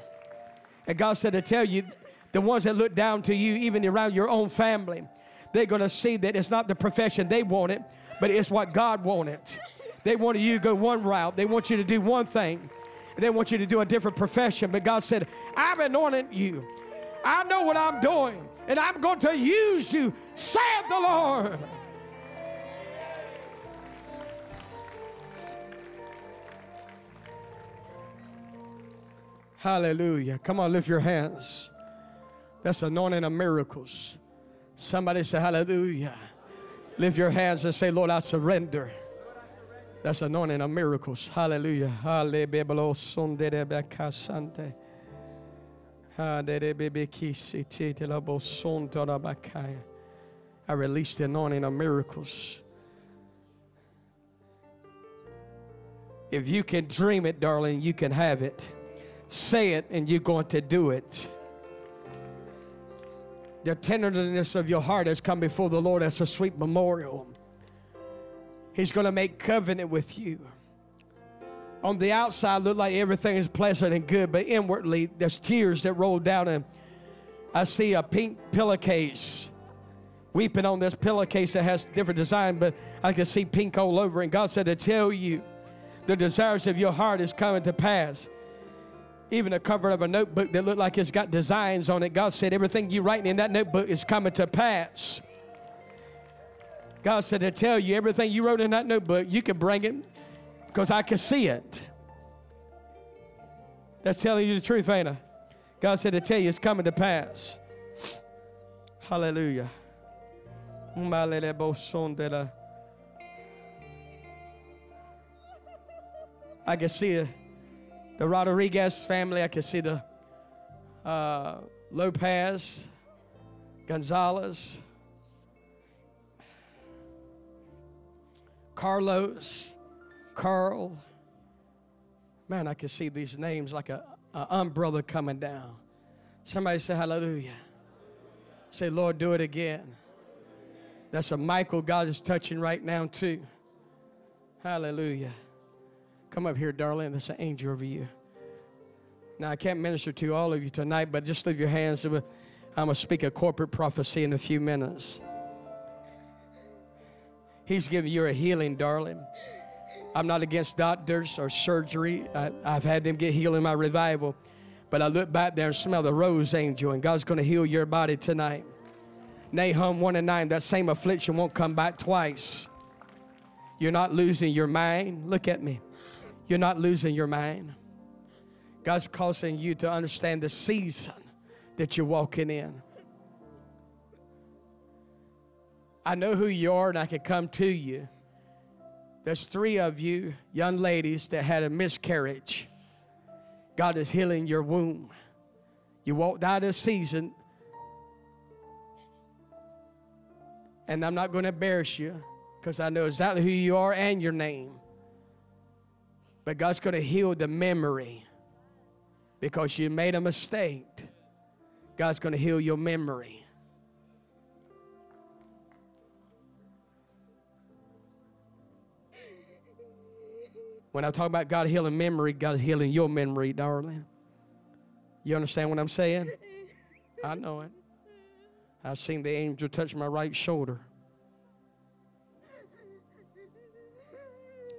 S2: And God said to tell you, the ones that look down to you, even around your own family, they're going to see that it's not the profession they wanted, but it's what God wanted. They wanted you to go one route. They want you to do one thing. They want you to do a different profession. But God said, I've anointed you. I know what I'm doing. And I'm going to use you, saith the Lord. Hallelujah. Come on, lift your hands. That's anointing of miracles. Somebody say, Hallelujah. Lift your hands and say, Lord, I surrender. That's anointing of miracles. Hallelujah. I release the anointing of miracles. If you can dream it, darling, you can have it. Say it, and you're going to do it. The tenderness of your heart has come before the Lord as a sweet memorial. He's going to make covenant with you. On the outside, look like everything is pleasant and good, but inwardly, there's tears that roll down, and I see a pink pillowcase weeping on this pillowcase that has different design, but I can see pink all over. And God said to tell you, the desires of your heart is coming to pass. Even a cover of a notebook that looked like it's got designs on it. God said everything you writing in that notebook is coming to pass. God said to tell you everything you wrote in that notebook, you can bring it because I can see it. That's telling you the truth, ain't? God said to tell you it's coming to pass. Hallelujah. I can see the Rodriguez family. I can see the uh, Lopez, Gonzalez, Carlos, Carl. Man, I can see these names like a, a umbrella coming down. Somebody say hallelujah. Say, Lord, do it again. That's a Michael God is touching right now, too. Hallelujah. Come up here, darling. That's an angel over you. Now, I can't minister to all of you tonight, but just leave your hands. I'm going to speak a corporate prophecy in a few minutes. He's giving you a healing, darling. I'm not against doctors or surgery. I, have had them get healed in my revival. But I look back there and smell the rose angel, and God's going to heal your body tonight. Nahum 1 and 9, that same affliction won't come back twice. You're not losing your mind. Look at me. You're not losing your mind. God's causing you to understand the season that you're walking in. I know who you are and I can come to you. There's three of you, young ladies, that had a miscarriage. God is healing your womb. You walked out of season And I'm not going to embarrass you because I know exactly who you are and your name. But God's going to heal the memory because you made a mistake. God's going to heal your memory. When I talk about God healing memory, God's healing your memory, darling. You understand what I'm saying? I know it. I've seen the angel touch my right shoulder.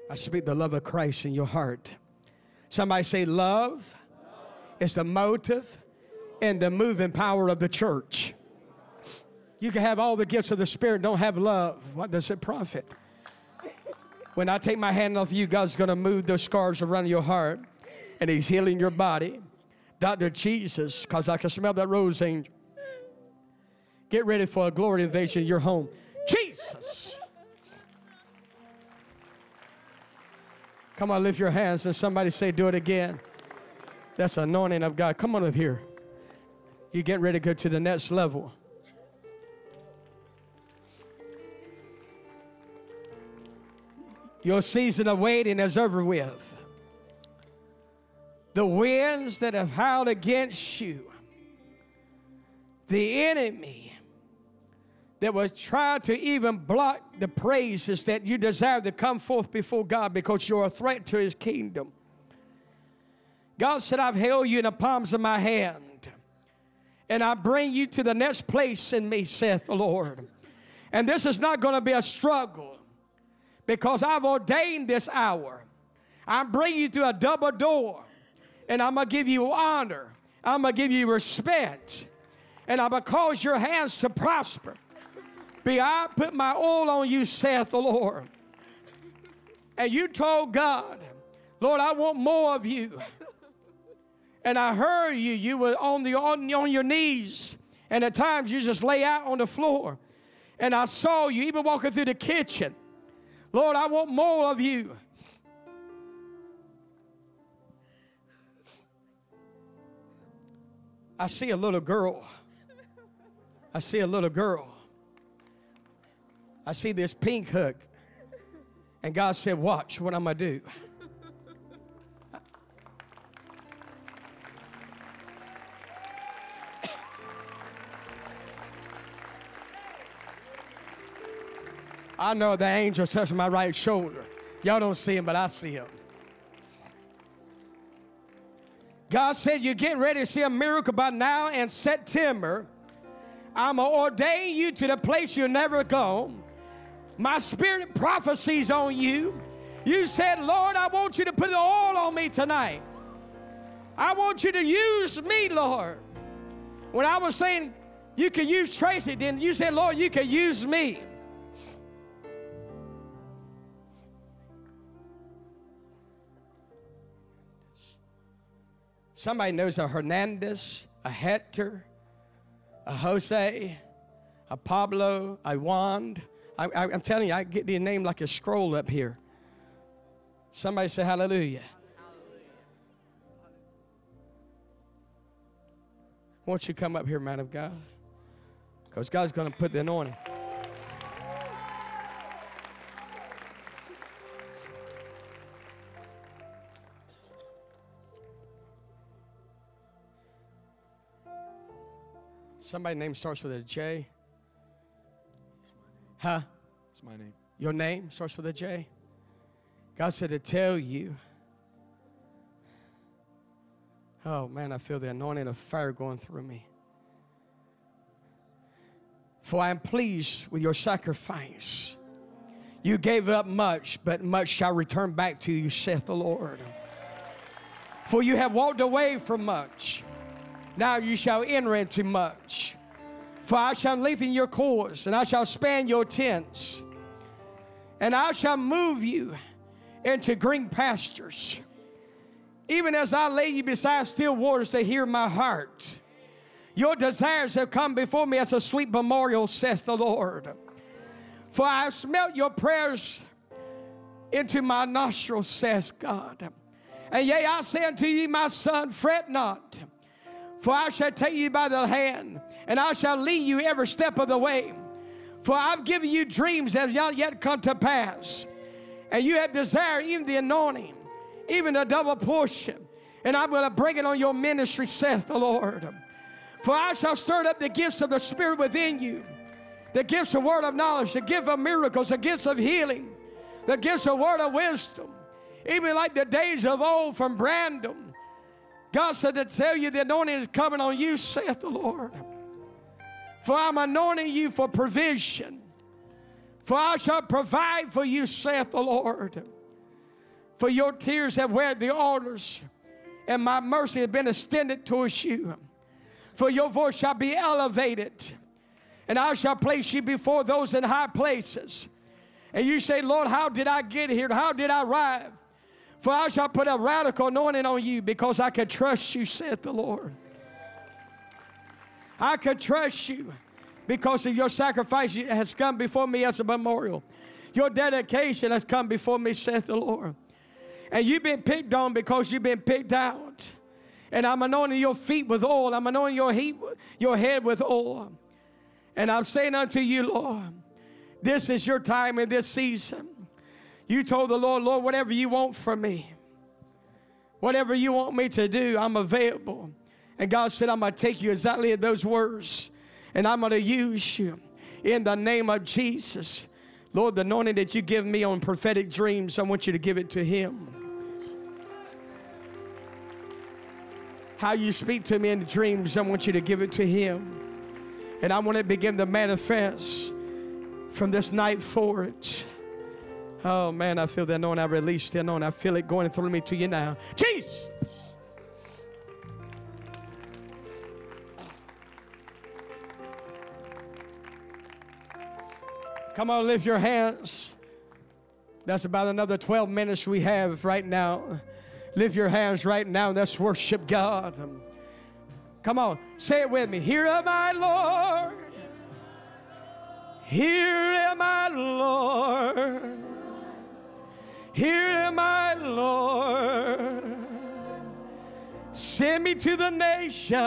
S2: I speak the love of Christ in your heart. Somebody say, Love is the motive and the moving power of the church. You can have all the gifts of the Spirit, don't have love. What does it profit? When I take my hand off you, God's going to move those scars around your heart and He's healing your body. Dr. Jesus, because I can smell that rose angel. Get ready for a glory invasion in your home. Jesus. Come on, lift your hands and somebody say, Do it again. That's anointing of God. Come on up here. You get ready to go to the next level. Your season of waiting is over with. The winds that have howled against you, the enemy that was trying to even block the praises that you desire to come forth before God because you're a threat to his kingdom. God said, I've held you in the palms of my hand, and I bring you to the next place in me, saith the Lord. And this is not going to be a struggle because I've ordained this hour. I'm bringing you to a double door, and I'm going to give you honor, I'm going to give you respect, and I'm going to cause your hands to prosper. Be I put my oil on you, saith the Lord. And you told God, Lord, I want more of you. And I heard you, you were on, the, on, on your knees. And at times you just lay out on the floor. And I saw you even walking through the kitchen. Lord, I want more of you. I see a little girl. I see a little girl. I see this pink hook. And God said, Watch what I'm going to do. I know the angel's touching my right shoulder. Y'all don't see him, but I see him. God said, You're getting ready to see a miracle by now in September. I'm going to ordain you to the place you'll never go. My spirit prophecies on you. You said, Lord, I want you to put the oil on me tonight. I want you to use me, Lord. When I was saying you could use Tracy, then you said, Lord, you could use me. Somebody knows a Hernandez, a Hector, a Jose, a Pablo, a Juan. I, am telling you, I get the name like a scroll up here. Somebody say hallelujah. Won't you come up here, man of God? Because God's going to put the anointing. Somebody name starts with a J. Huh?
S1: It's my name.
S2: Your name starts with a J. God said to tell you. Oh man, I feel the anointing of fire going through me. For I am pleased with your sacrifice. You gave up much, but much shall return back to you, saith the Lord. For you have walked away from much now you shall enter into much. For I shall lengthen your cords, and I shall span your tents, and I shall move you into green pastures. Even as I lay you beside still waters to hear my heart. Your desires have come before me as a sweet memorial, saith the Lord. For I have smelt your prayers into my nostrils, says God. And yea, I say unto you, my son, fret not for I shall take you by the hand, and I shall lead you every step of the way. For I've given you dreams that have not yet come to pass. And you have desired even the anointing, even the double portion. And I'm going to bring it on your ministry, saith the Lord. For I shall stir up the gifts of the Spirit within you the gifts of word of knowledge, the gift of miracles, the gifts of healing, the gifts of word of wisdom. Even like the days of old from Branham. God said to tell you the anointing is coming on you, saith the Lord. For I'm anointing you for provision. For I shall provide for you, saith the Lord. For your tears have wet the altars, and my mercy has been extended towards you. For your voice shall be elevated, and I shall place you before those in high places. And you say, Lord, how did I get here? How did I arrive? For I shall put a radical anointing on you because I can trust you, saith the Lord. I can trust you because of your sacrifice has come before me as a memorial. Your dedication has come before me, saith the Lord. And you've been picked on because you've been picked out. And I'm anointing your feet with oil. I'm anointing your, heat, your head with oil. And I'm saying unto you, Lord, this is your time in this season. You told the Lord, Lord, whatever you want from me, whatever you want me to do, I'm available. And God said, I'm going to take you exactly at those words and I'm going to use you in the name of Jesus. Lord, the anointing that you give me on prophetic dreams, I want you to give it to Him. How you speak to me in dreams, I want you to give it to Him. And I want to begin to manifest from this night forward. Oh man, I feel the anointing. I release the anointing. I feel it going through me to you now. Jesus. Come on, lift your hands. That's about another 12 minutes we have right now. Lift your hands right now. Let's worship God. Come on, say it with me. Here am I, Lord. Here am I, Lord. Here am I, Lord. Send me to the nations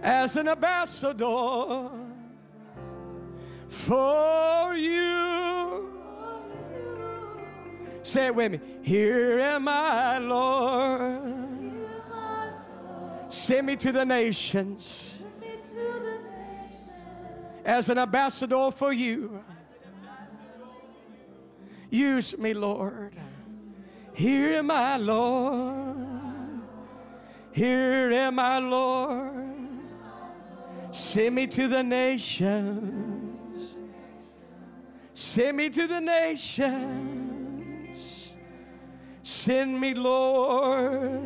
S2: as an ambassador for you. Say it with me. Here am I, Lord. Send me to the nations as an ambassador for you. Use me, Lord. Here am I, Lord. Here am I, Lord. Send me to the nations. Send me to the nations. Send me, Lord.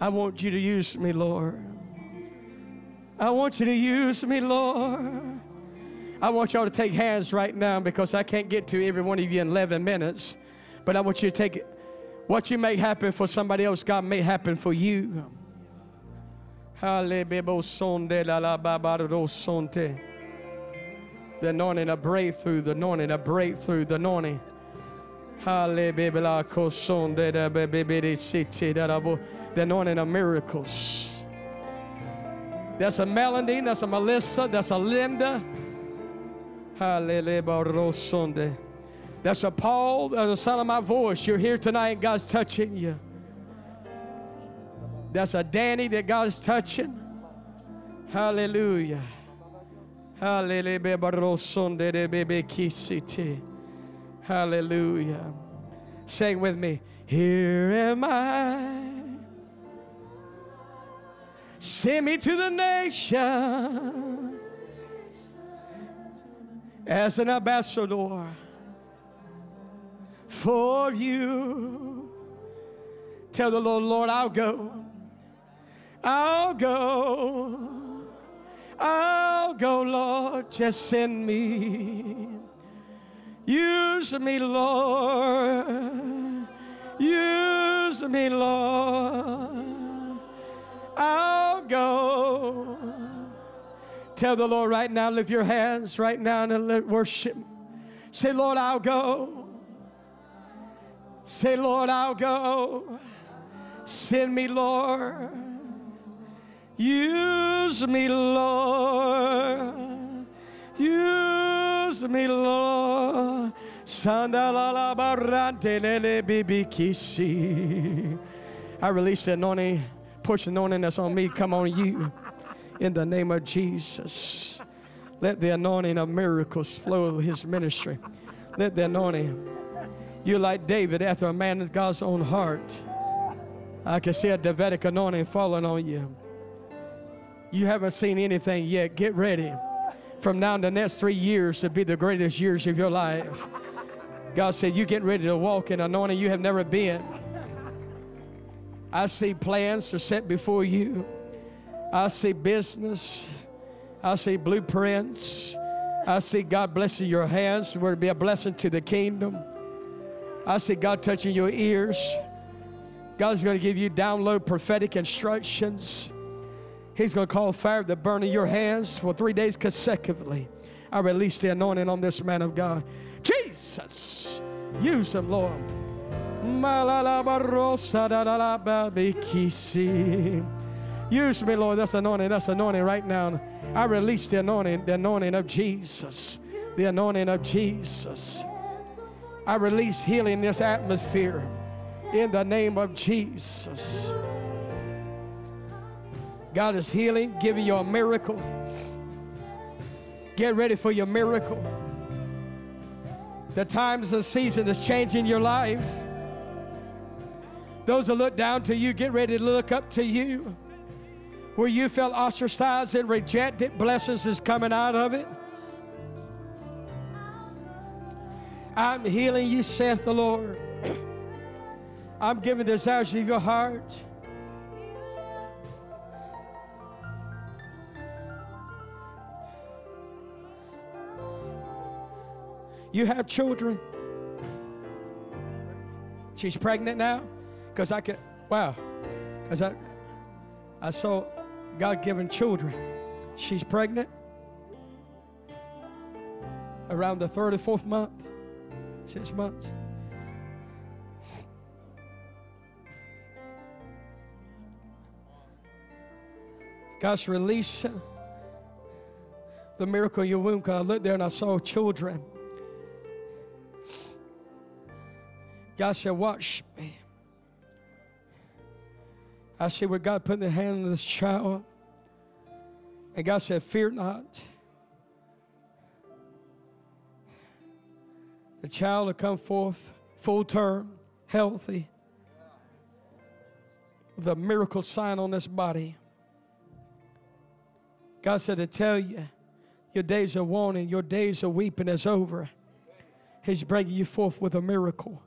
S2: I want you to use me, Lord. I want you to use me, Lord. I want y'all to take hands right now because I can't get to every one of you in 11 minutes. But I want you to take. What you make happen for somebody else, God may happen for you. The anointing of breakthrough, the anointing of breakthrough, the anointing. The anointing of miracles. That's a Melanie, that's a Melissa, that's a Linda. Hallelujah. That's a Paul, that's the sound of my voice. You're here tonight, God's touching you. That's a Danny that God's touching. Hallelujah. Hallelujah. Hallelujah. Sing with me. Here am I. Send me to the nation as an ambassador for you. Tell the Lord, Lord, I'll go. I'll go. I'll go, Lord. Just send me. Use me, Lord. Use me, Lord. I'll go. Tell the Lord right now, lift your hands right now and worship. Say, Lord, I'll go. Say, Lord, I'll go. Send me, Lord. Use me, Lord. Use me, Lord. Sandalala barante lele bibi. I release the anointing, push the anointing that's on me, come on you. In the name of Jesus. Let the anointing of miracles flow his ministry. Let the anointing. You're like David after a man of God's own heart. I can see a Davidic anointing falling on you. You haven't seen anything yet. Get ready. From now to the next three years to be the greatest years of your life. God said, You get ready to walk in anointing you have never been. I see plans are set before you. I see business. I see blueprints. I see God blessing your hands where to be a blessing to the kingdom. I see God touching your ears. God's going to give you download prophetic instructions. He's going to call fire to burn in your hands for three days consecutively. I release the anointing on this man of God. Jesus, use him, Lord. Use me, Lord. That's anointing. That's anointing right now. I release the anointing, the anointing of Jesus. The anointing of Jesus. I release healing in this atmosphere in the name of Jesus. God is healing, giving you a miracle. Get ready for your miracle. The times and season is changing your life. Those that look down to you, get ready to look up to you. Where you felt ostracized and rejected, blessings is coming out of it. I'm healing you, saith the Lord. I'm giving desires of your heart. You have children. She's pregnant now? Because I can, wow. Because I, I saw God given children. She's pregnant around the third or fourth month, six months. God's released the miracle in your womb. Because I looked there and I saw children. God said, Watch me. I see where God put the hand on this child. And God said, Fear not. The child will come forth full term, healthy, with a miracle sign on this body. God said to tell you, your days of warning, your days of weeping is over. He's bringing you forth with a miracle.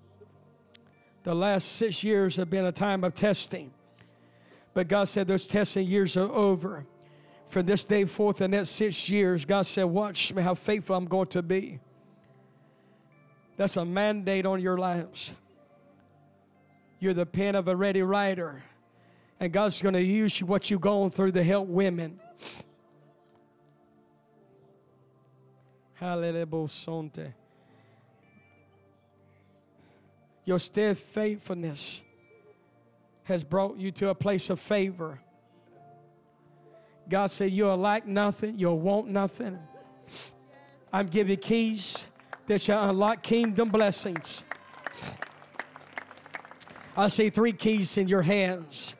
S2: The last six years have been a time of testing. But God said those testing years are over. From this day forth, the next six years, God said, Watch me how faithful I'm going to be. That's a mandate on your lives. You're the pen of a ready writer. And God's going to use what you've gone through to help women. Hallelujah. Your steadfastness has brought you to a place of favor. God said, You'll lack nothing, you'll want nothing. I'm giving keys that shall unlock kingdom blessings. I see three keys in your hands.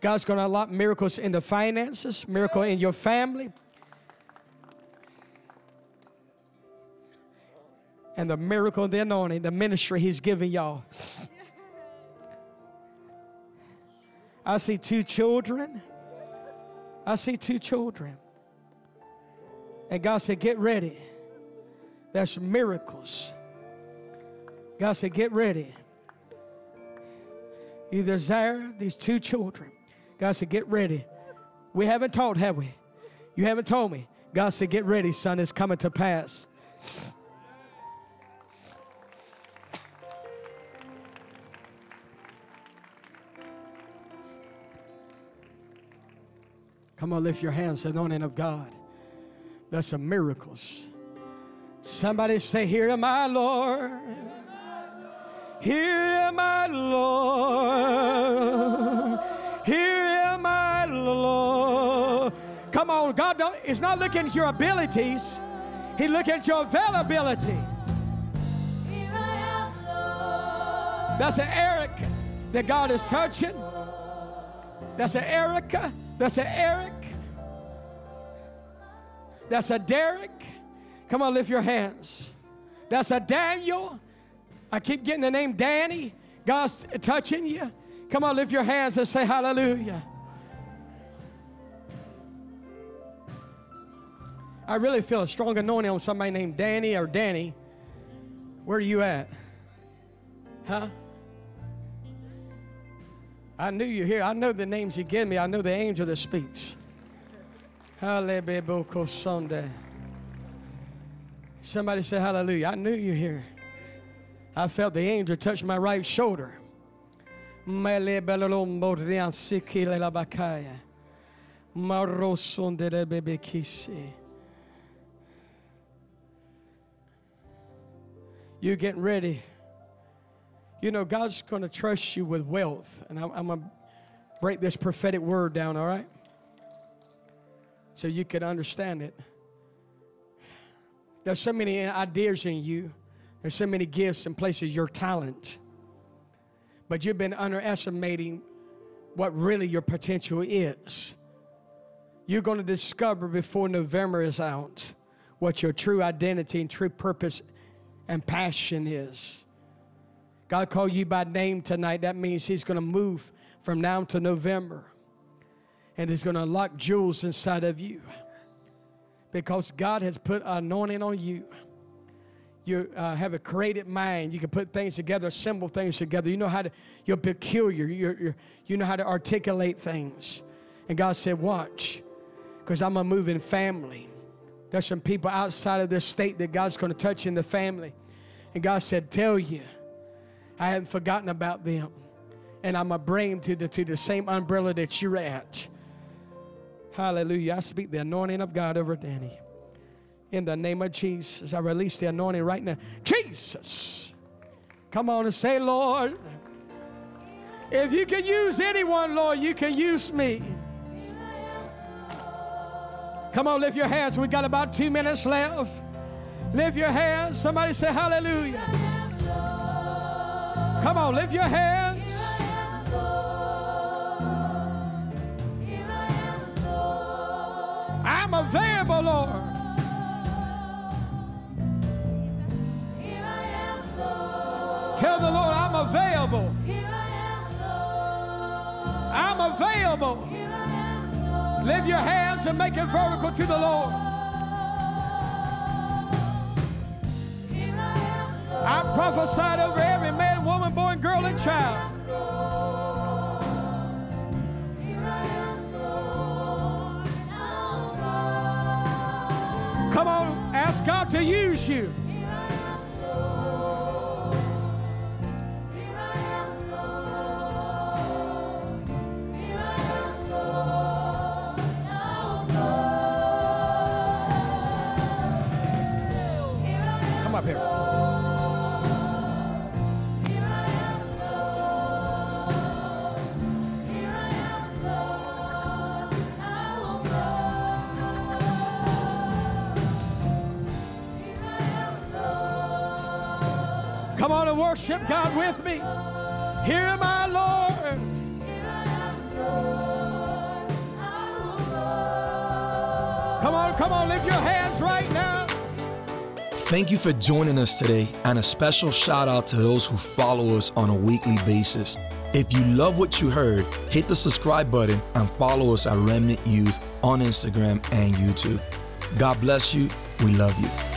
S2: God's going to unlock miracles in the finances, miracle in your family, and the miracle, of the anointing, the ministry He's giving y'all. I see two children. I see two children. And God said, Get ready. There's miracles. God said, Get ready. You desire these two children. God said, Get ready. We haven't told, have we? You haven't told me. God said, Get ready, son, it's coming to pass. Come on, lift your hands, The anointing of God. That's some miracles. Somebody say, Here am I, Lord. Here am I, Lord. Here am I, Lord. Come on, God don't, is not looking at your abilities. He's looking at your availability. That's an Eric that God is touching. That's an Erica. That's an Eric. That's a Derek. Come on, lift your hands. That's a Daniel. I keep getting the name Danny. God's touching you. Come on, lift your hands and say hallelujah. I really feel a strong anointing on somebody named Danny or Danny. Where are you at? Huh? I knew you here. I know the names you give me. I know the angel that speaks. Hallelujah. Somebody say hallelujah. I knew you here. I felt the angel touch my right shoulder. You're getting ready. You know, God's going to trust you with wealth. And I'm, I'm going to break this prophetic word down, all right? So you can understand it. There's so many ideas in you, there's so many gifts and places, your talent. But you've been underestimating what really your potential is. You're going to discover before November is out what your true identity and true purpose and passion is. God called you by name tonight. That means He's going to move from now to November. And He's going to unlock jewels inside of you. Because God has put anointing on you. You uh, have a creative mind. You can put things together, assemble things together. You know how to, you're peculiar. You're, you're, you know how to articulate things. And God said, Watch, because I'm a moving family. There's some people outside of this state that God's going to touch in the family. And God said, Tell you, I haven't forgotten about them. And I'm going to bring to the, to the same umbrella that you're at. Hallelujah. I speak the anointing of God over Danny. In the name of Jesus, I release the anointing right now. Jesus. Come on and say, Lord, if you can use anyone, Lord, you can use me. Come on, lift your hands. We got about two minutes left. Lift your hands. Somebody say hallelujah. Come on, lift your hands. I'm available, Lord. Tell the Lord, I'm available. I'm available. Lift your hands and make it vertical to the Lord. I prophesied over every man, woman, boy, and girl, and child. Come on, ask God to use you. God with me. Here am Lord. I, Lord. Come on, come on, lift your hands right now.
S1: Thank you for joining us today, and a special shout out to those who follow us on a weekly basis. If you love what you heard, hit the subscribe button and follow us at Remnant Youth on Instagram and YouTube. God bless you. We love you.